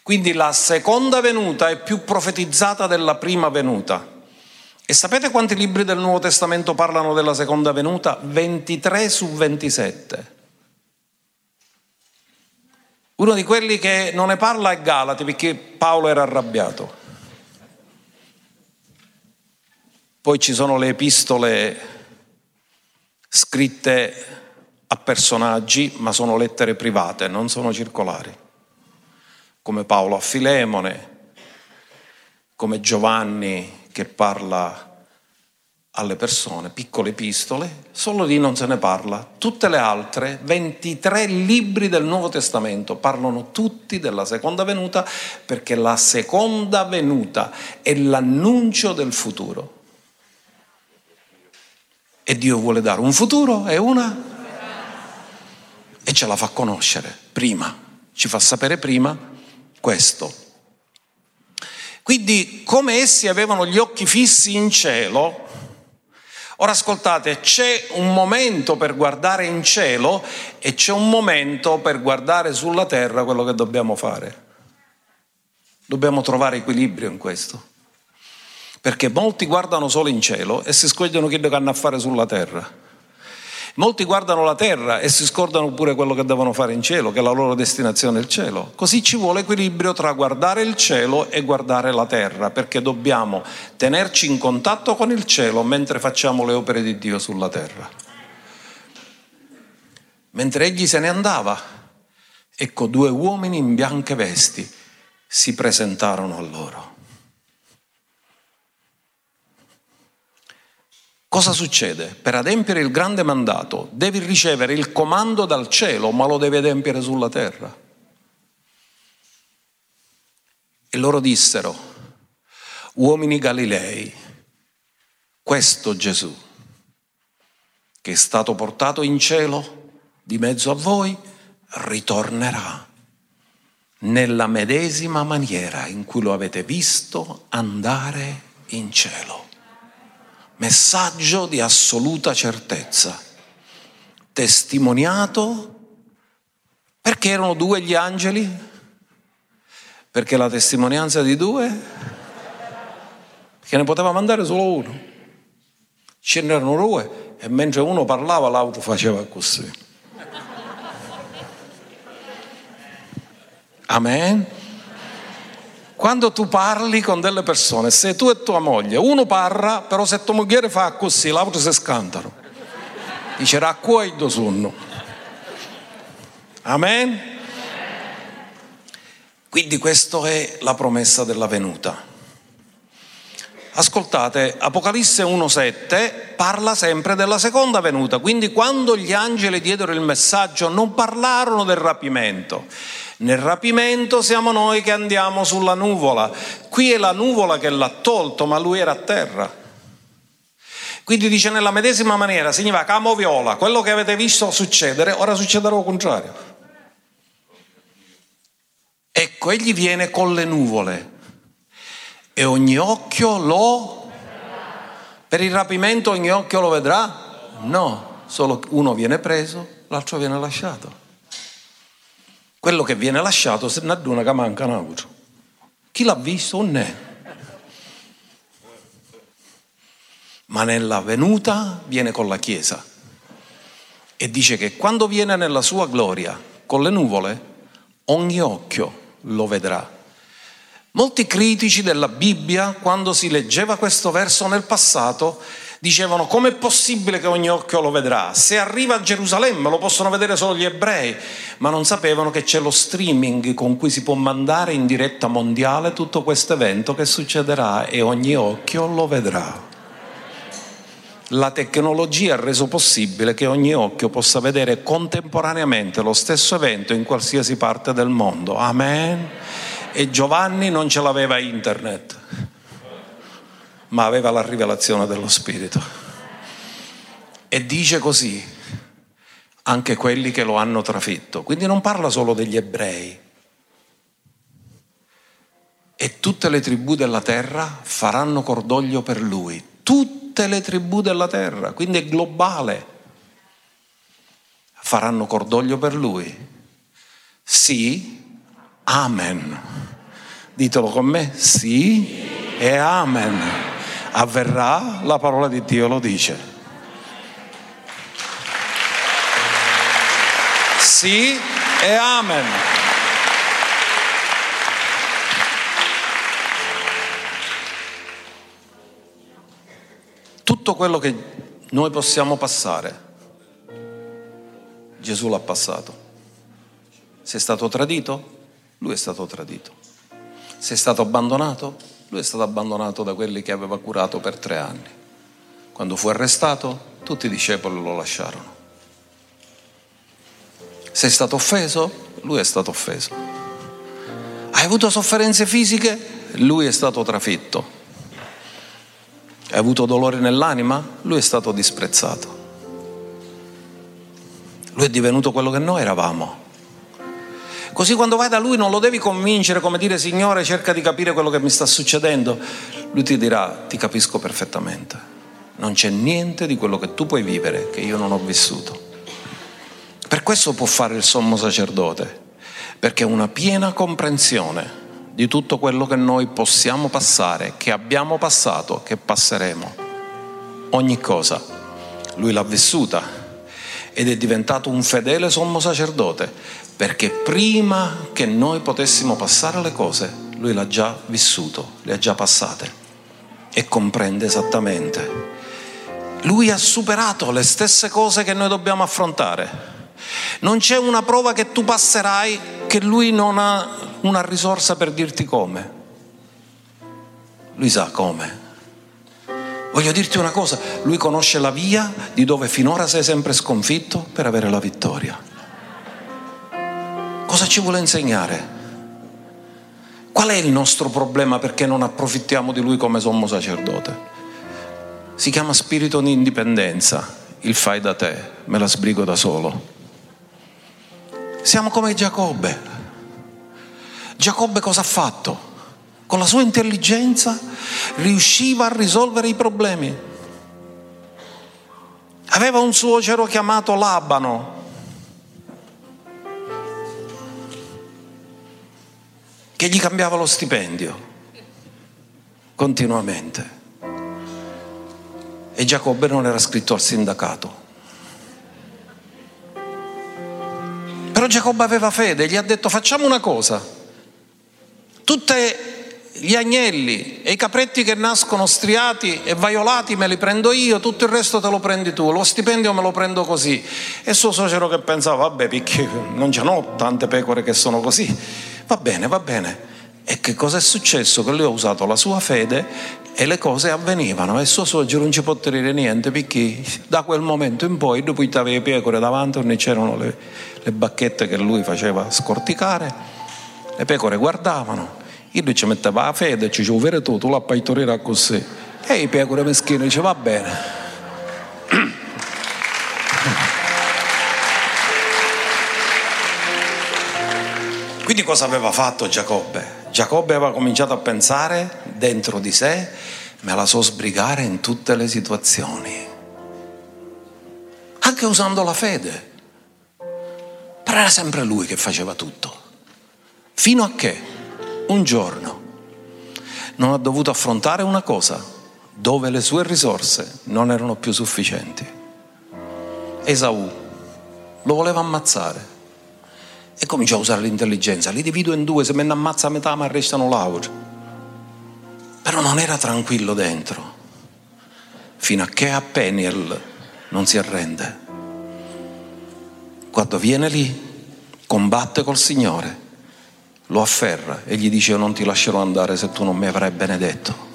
Quindi la seconda venuta è più profetizzata della prima venuta. E sapete quanti libri del Nuovo Testamento parlano della seconda venuta? 23 su 27. Uno di quelli che non ne parla è Galati perché Paolo era arrabbiato. Poi ci sono le epistole scritte a personaggi, ma sono lettere private, non sono circolari, come Paolo a Filemone, come Giovanni che parla alle persone, piccole epistole, solo lì non se ne parla. Tutte le altre, 23 libri del Nuovo Testamento, parlano tutti della seconda venuta perché la seconda venuta è l'annuncio del futuro. E Dio vuole dare un futuro e una e ce la fa conoscere prima, ci fa sapere prima questo. Quindi come essi avevano gli occhi fissi in cielo, ora ascoltate, c'è un momento per guardare in cielo e c'è un momento per guardare sulla terra quello che dobbiamo fare. Dobbiamo trovare equilibrio in questo perché molti guardano solo in cielo e si scordano quello che hanno a fare sulla terra. Molti guardano la terra e si scordano pure quello che devono fare in cielo, che la loro destinazione è il cielo. Così ci vuole equilibrio tra guardare il cielo e guardare la terra, perché dobbiamo tenerci in contatto con il cielo mentre facciamo le opere di Dio sulla terra. Mentre egli se ne andava, ecco due uomini in bianche vesti si presentarono a loro. Cosa succede? Per adempiere il grande mandato devi ricevere il comando dal cielo, ma lo devi adempiere sulla terra. E loro dissero, uomini Galilei, questo Gesù, che è stato portato in cielo di mezzo a voi, ritornerà nella medesima maniera in cui lo avete visto andare in cielo messaggio di assoluta certezza, testimoniato perché erano due gli angeli? Perché la testimonianza di due? Che ne poteva mandare solo uno. Ce n'erano due e mentre uno parlava l'altro faceva così. Amen. Quando tu parli con delle persone, se tu e tua moglie, uno parla, però se tua moglie fa così, l'altro si scantano. Dice raccoglio sonno. Amen? Quindi questa è la promessa della venuta. Ascoltate, Apocalisse 1.7 parla sempre della seconda venuta, quindi quando gli angeli diedero il messaggio non parlarono del rapimento. Nel rapimento siamo noi che andiamo sulla nuvola, qui è la nuvola che l'ha tolto, ma lui era a terra. Quindi dice nella medesima maniera, significa camo viola, quello che avete visto succedere, ora succederà al contrario. Ecco, egli viene con le nuvole e ogni occhio lo... Per il rapimento ogni occhio lo vedrà? No, solo uno viene preso, l'altro viene lasciato. Quello che viene lasciato se ne aduna che manca un altro. Chi l'ha visto? Non è. Ma nella venuta viene con la Chiesa e dice che quando viene nella sua gloria con le nuvole, ogni occhio lo vedrà Molti critici della Bibbia, quando si leggeva questo verso nel passato, dicevano com'è possibile che ogni occhio lo vedrà? Se arriva a Gerusalemme lo possono vedere solo gli ebrei, ma non sapevano che c'è lo streaming con cui si può mandare in diretta mondiale tutto questo evento che succederà e ogni occhio lo vedrà. La tecnologia ha reso possibile che ogni occhio possa vedere contemporaneamente lo stesso evento in qualsiasi parte del mondo. Amen e Giovanni non ce l'aveva internet, ma aveva la rivelazione dello Spirito. E dice così, anche quelli che lo hanno trafitto. Quindi non parla solo degli ebrei. E tutte le tribù della terra faranno cordoglio per lui. Tutte le tribù della terra, quindi è globale. Faranno cordoglio per lui. Sì, Amen. Ditelo con me, sì e amen. Avverrà, la parola di Dio lo dice. Sì e amen. Tutto quello che noi possiamo passare, Gesù l'ha passato. Sei stato tradito? lui è stato tradito. Se è stato abbandonato, lui è stato abbandonato da quelli che aveva curato per tre anni. Quando fu arrestato, tutti i discepoli lo lasciarono. Se è stato offeso, lui è stato offeso. Hai avuto sofferenze fisiche? Lui è stato trafitto. Hai avuto dolore nell'anima? Lui è stato disprezzato. Lui è divenuto quello che noi eravamo. Così quando vai da lui non lo devi convincere come dire Signore cerca di capire quello che mi sta succedendo. Lui ti dirà ti capisco perfettamente. Non c'è niente di quello che tu puoi vivere che io non ho vissuto. Per questo può fare il sommo sacerdote, perché una piena comprensione di tutto quello che noi possiamo passare, che abbiamo passato, che passeremo. Ogni cosa. Lui l'ha vissuta ed è diventato un fedele sommo sacerdote perché prima che noi potessimo passare le cose, lui l'ha già vissuto, le ha già passate e comprende esattamente. Lui ha superato le stesse cose che noi dobbiamo affrontare. Non c'è una prova che tu passerai che lui non ha una risorsa per dirti come. Lui sa come. Voglio dirti una cosa, lui conosce la via di dove finora sei sempre sconfitto per avere la vittoria. Cosa ci vuole insegnare? Qual è il nostro problema perché non approfittiamo di lui come sommo sacerdote? Si chiama spirito di indipendenza, il fai da te, me la sbrigo da solo. Siamo come Giacobbe. Giacobbe cosa ha fatto? Con la sua intelligenza riusciva a risolvere i problemi. Aveva un suocero chiamato Labano, che gli cambiava lo stipendio continuamente. E Giacobbe non era scritto al sindacato. Però Giacobbe aveva fede, gli ha detto facciamo una cosa, tutti gli agnelli e i capretti che nascono striati e vaiolati me li prendo io, tutto il resto te lo prendi tu, lo stipendio me lo prendo così. E suo suocero che pensava, vabbè, perché non ce n'ho tante pecore che sono così, Va bene, va bene. E che cosa è successo? Che lui ha usato la sua fede e le cose avvenivano e suo suocero non ci può dire niente perché da quel momento in poi dopo che aveva pecore davanti c'erano le, le, bacchette che lui faceva scorticare le pecore guardavano e lui ci metteva la fede ci diceva vero tu, tu la partorire così e i pecore meschini dice va bene quindi cosa aveva fatto Giacobbe? Giacobbe aveva cominciato a pensare dentro di sé, me la so sbrigare in tutte le situazioni, anche usando la fede. Però era sempre lui che faceva tutto. Fino a che un giorno non ha dovuto affrontare una cosa dove le sue risorse non erano più sufficienti. Esaù lo voleva ammazzare e comincia a usare l'intelligenza. Li divido in due, se me ne ammazza metà ma restano lauri. Però non era tranquillo dentro, fino a che a Peniel non si arrende. Quando viene lì, combatte col Signore, lo afferra e gli dice io non ti lascerò andare se tu non mi avrai benedetto.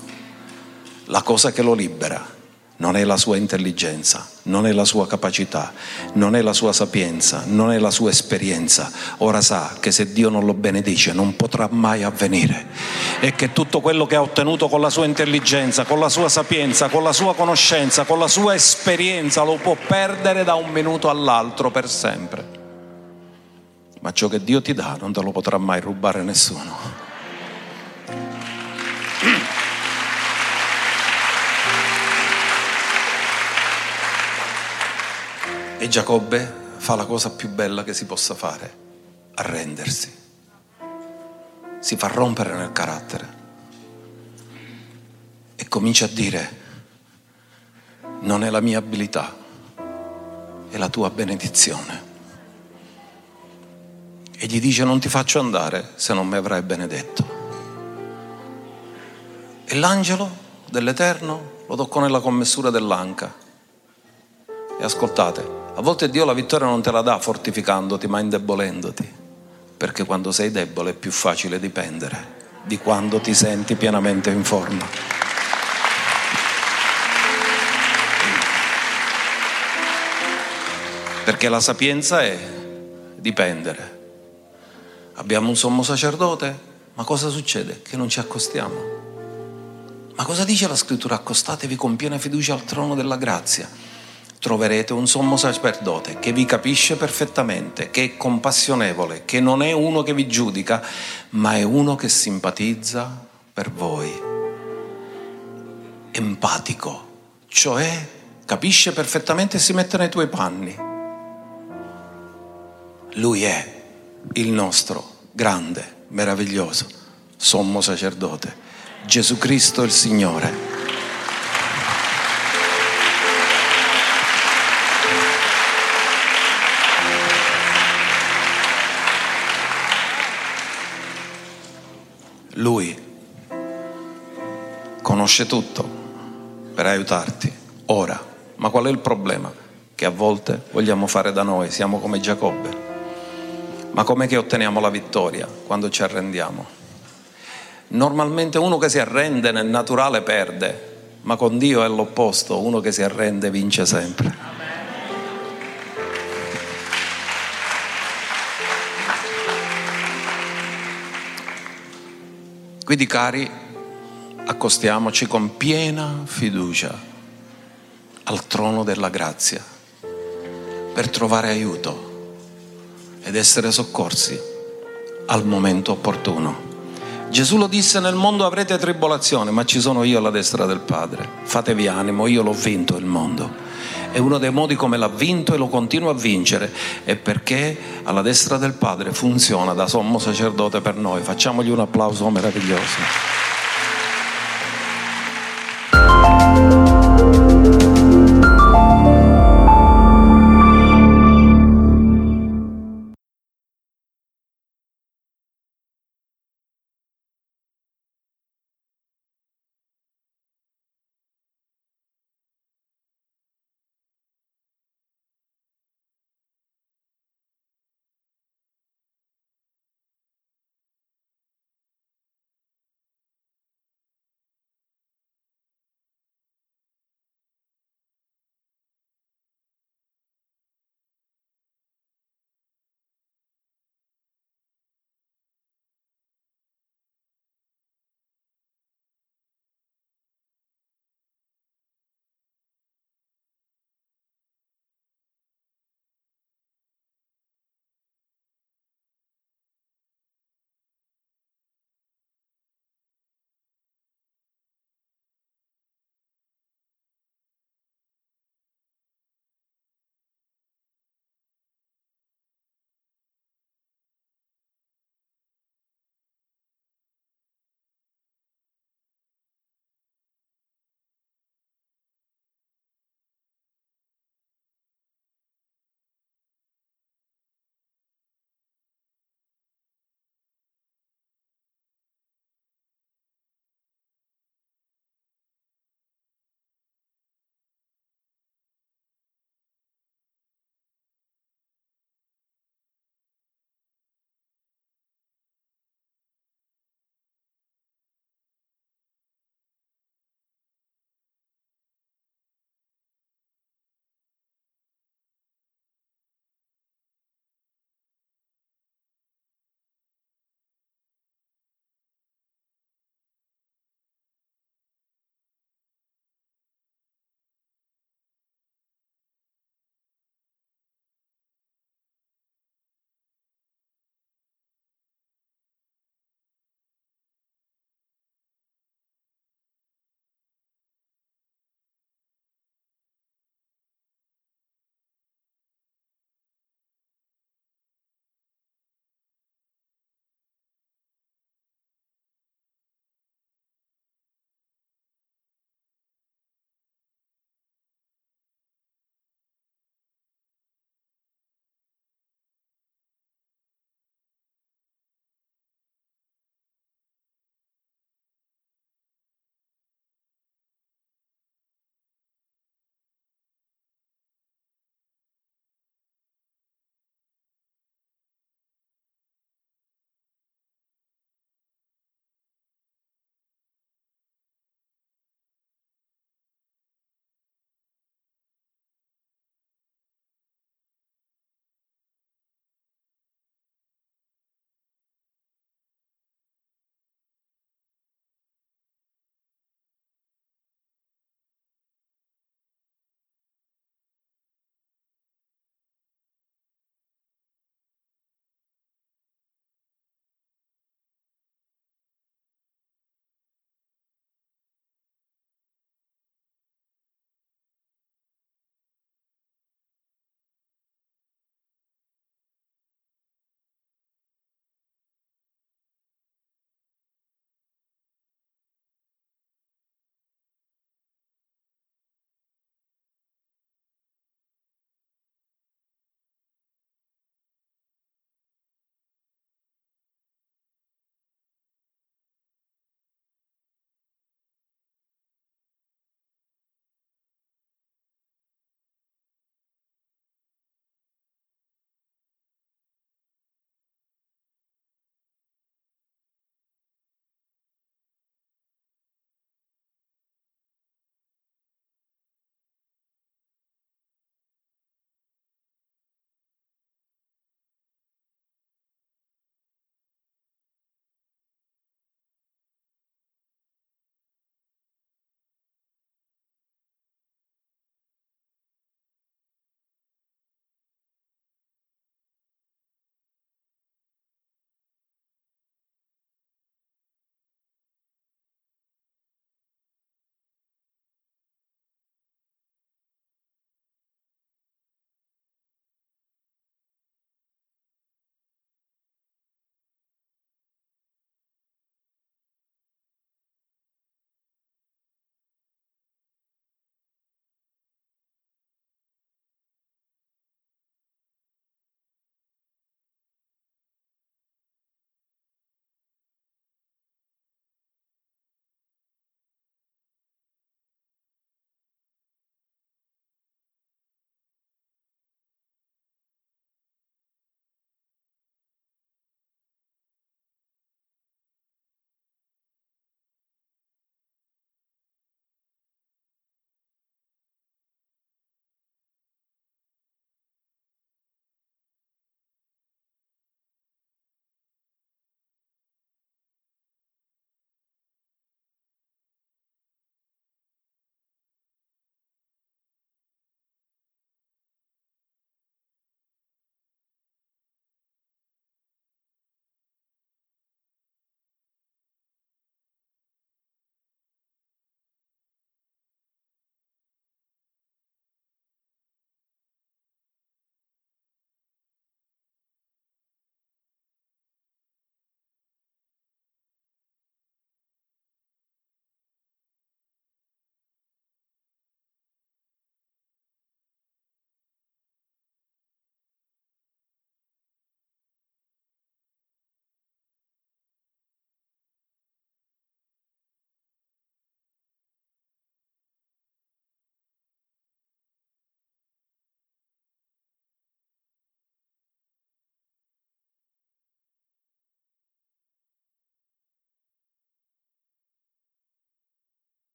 La cosa che lo libera non è la sua intelligenza, non è la sua capacità, non è la sua sapienza, non è la sua esperienza. Ora sa che se Dio non lo benedice non potrà mai avvenire e che tutto quello che ha ottenuto con la sua intelligenza, con la sua sapienza, con la sua conoscenza, con la sua esperienza lo può perdere da un minuto all'altro per sempre. Ma ciò che Dio ti dà non te lo potrà mai rubare nessuno. E Giacobbe fa la cosa più bella che si possa fare, arrendersi. Si fa rompere nel carattere e comincia a dire, non è la mia abilità, è la tua benedizione. E gli dice, non ti faccio andare se non mi avrai benedetto. E l'angelo dell'Eterno lo toccò nella commessura dell'anca. E ascoltate, a volte Dio la vittoria non te la dà fortificandoti, ma indebolendoti, perché quando sei debole è più facile dipendere di quando ti senti pienamente in forma. Perché la sapienza è dipendere. Abbiamo un sommo sacerdote, ma cosa succede? Che non ci accostiamo. Ma cosa dice la scrittura? Accostatevi con piena fiducia al trono della grazia troverete un sommo sacerdote che vi capisce perfettamente, che è compassionevole, che non è uno che vi giudica, ma è uno che simpatizza per voi, empatico, cioè capisce perfettamente e si mette nei tuoi panni. Lui è il nostro grande, meraviglioso sommo sacerdote, Gesù Cristo il Signore. Lui conosce tutto per aiutarti ora. Ma qual è il problema? Che a volte vogliamo fare da noi, siamo come Giacobbe. Ma com'è che otteniamo la vittoria quando ci arrendiamo? Normalmente uno che si arrende nel naturale perde, ma con Dio è l'opposto, uno che si arrende vince sempre. Quindi cari, accostiamoci con piena fiducia al trono della grazia per trovare aiuto ed essere soccorsi al momento opportuno. Gesù lo disse, nel mondo avrete tribolazione, ma ci sono io alla destra del Padre. Fatevi animo, io l'ho vinto il mondo. E uno dei modi come l'ha vinto e lo continua a vincere è perché alla destra del Padre funziona da sommo sacerdote per noi. Facciamogli un applauso meraviglioso.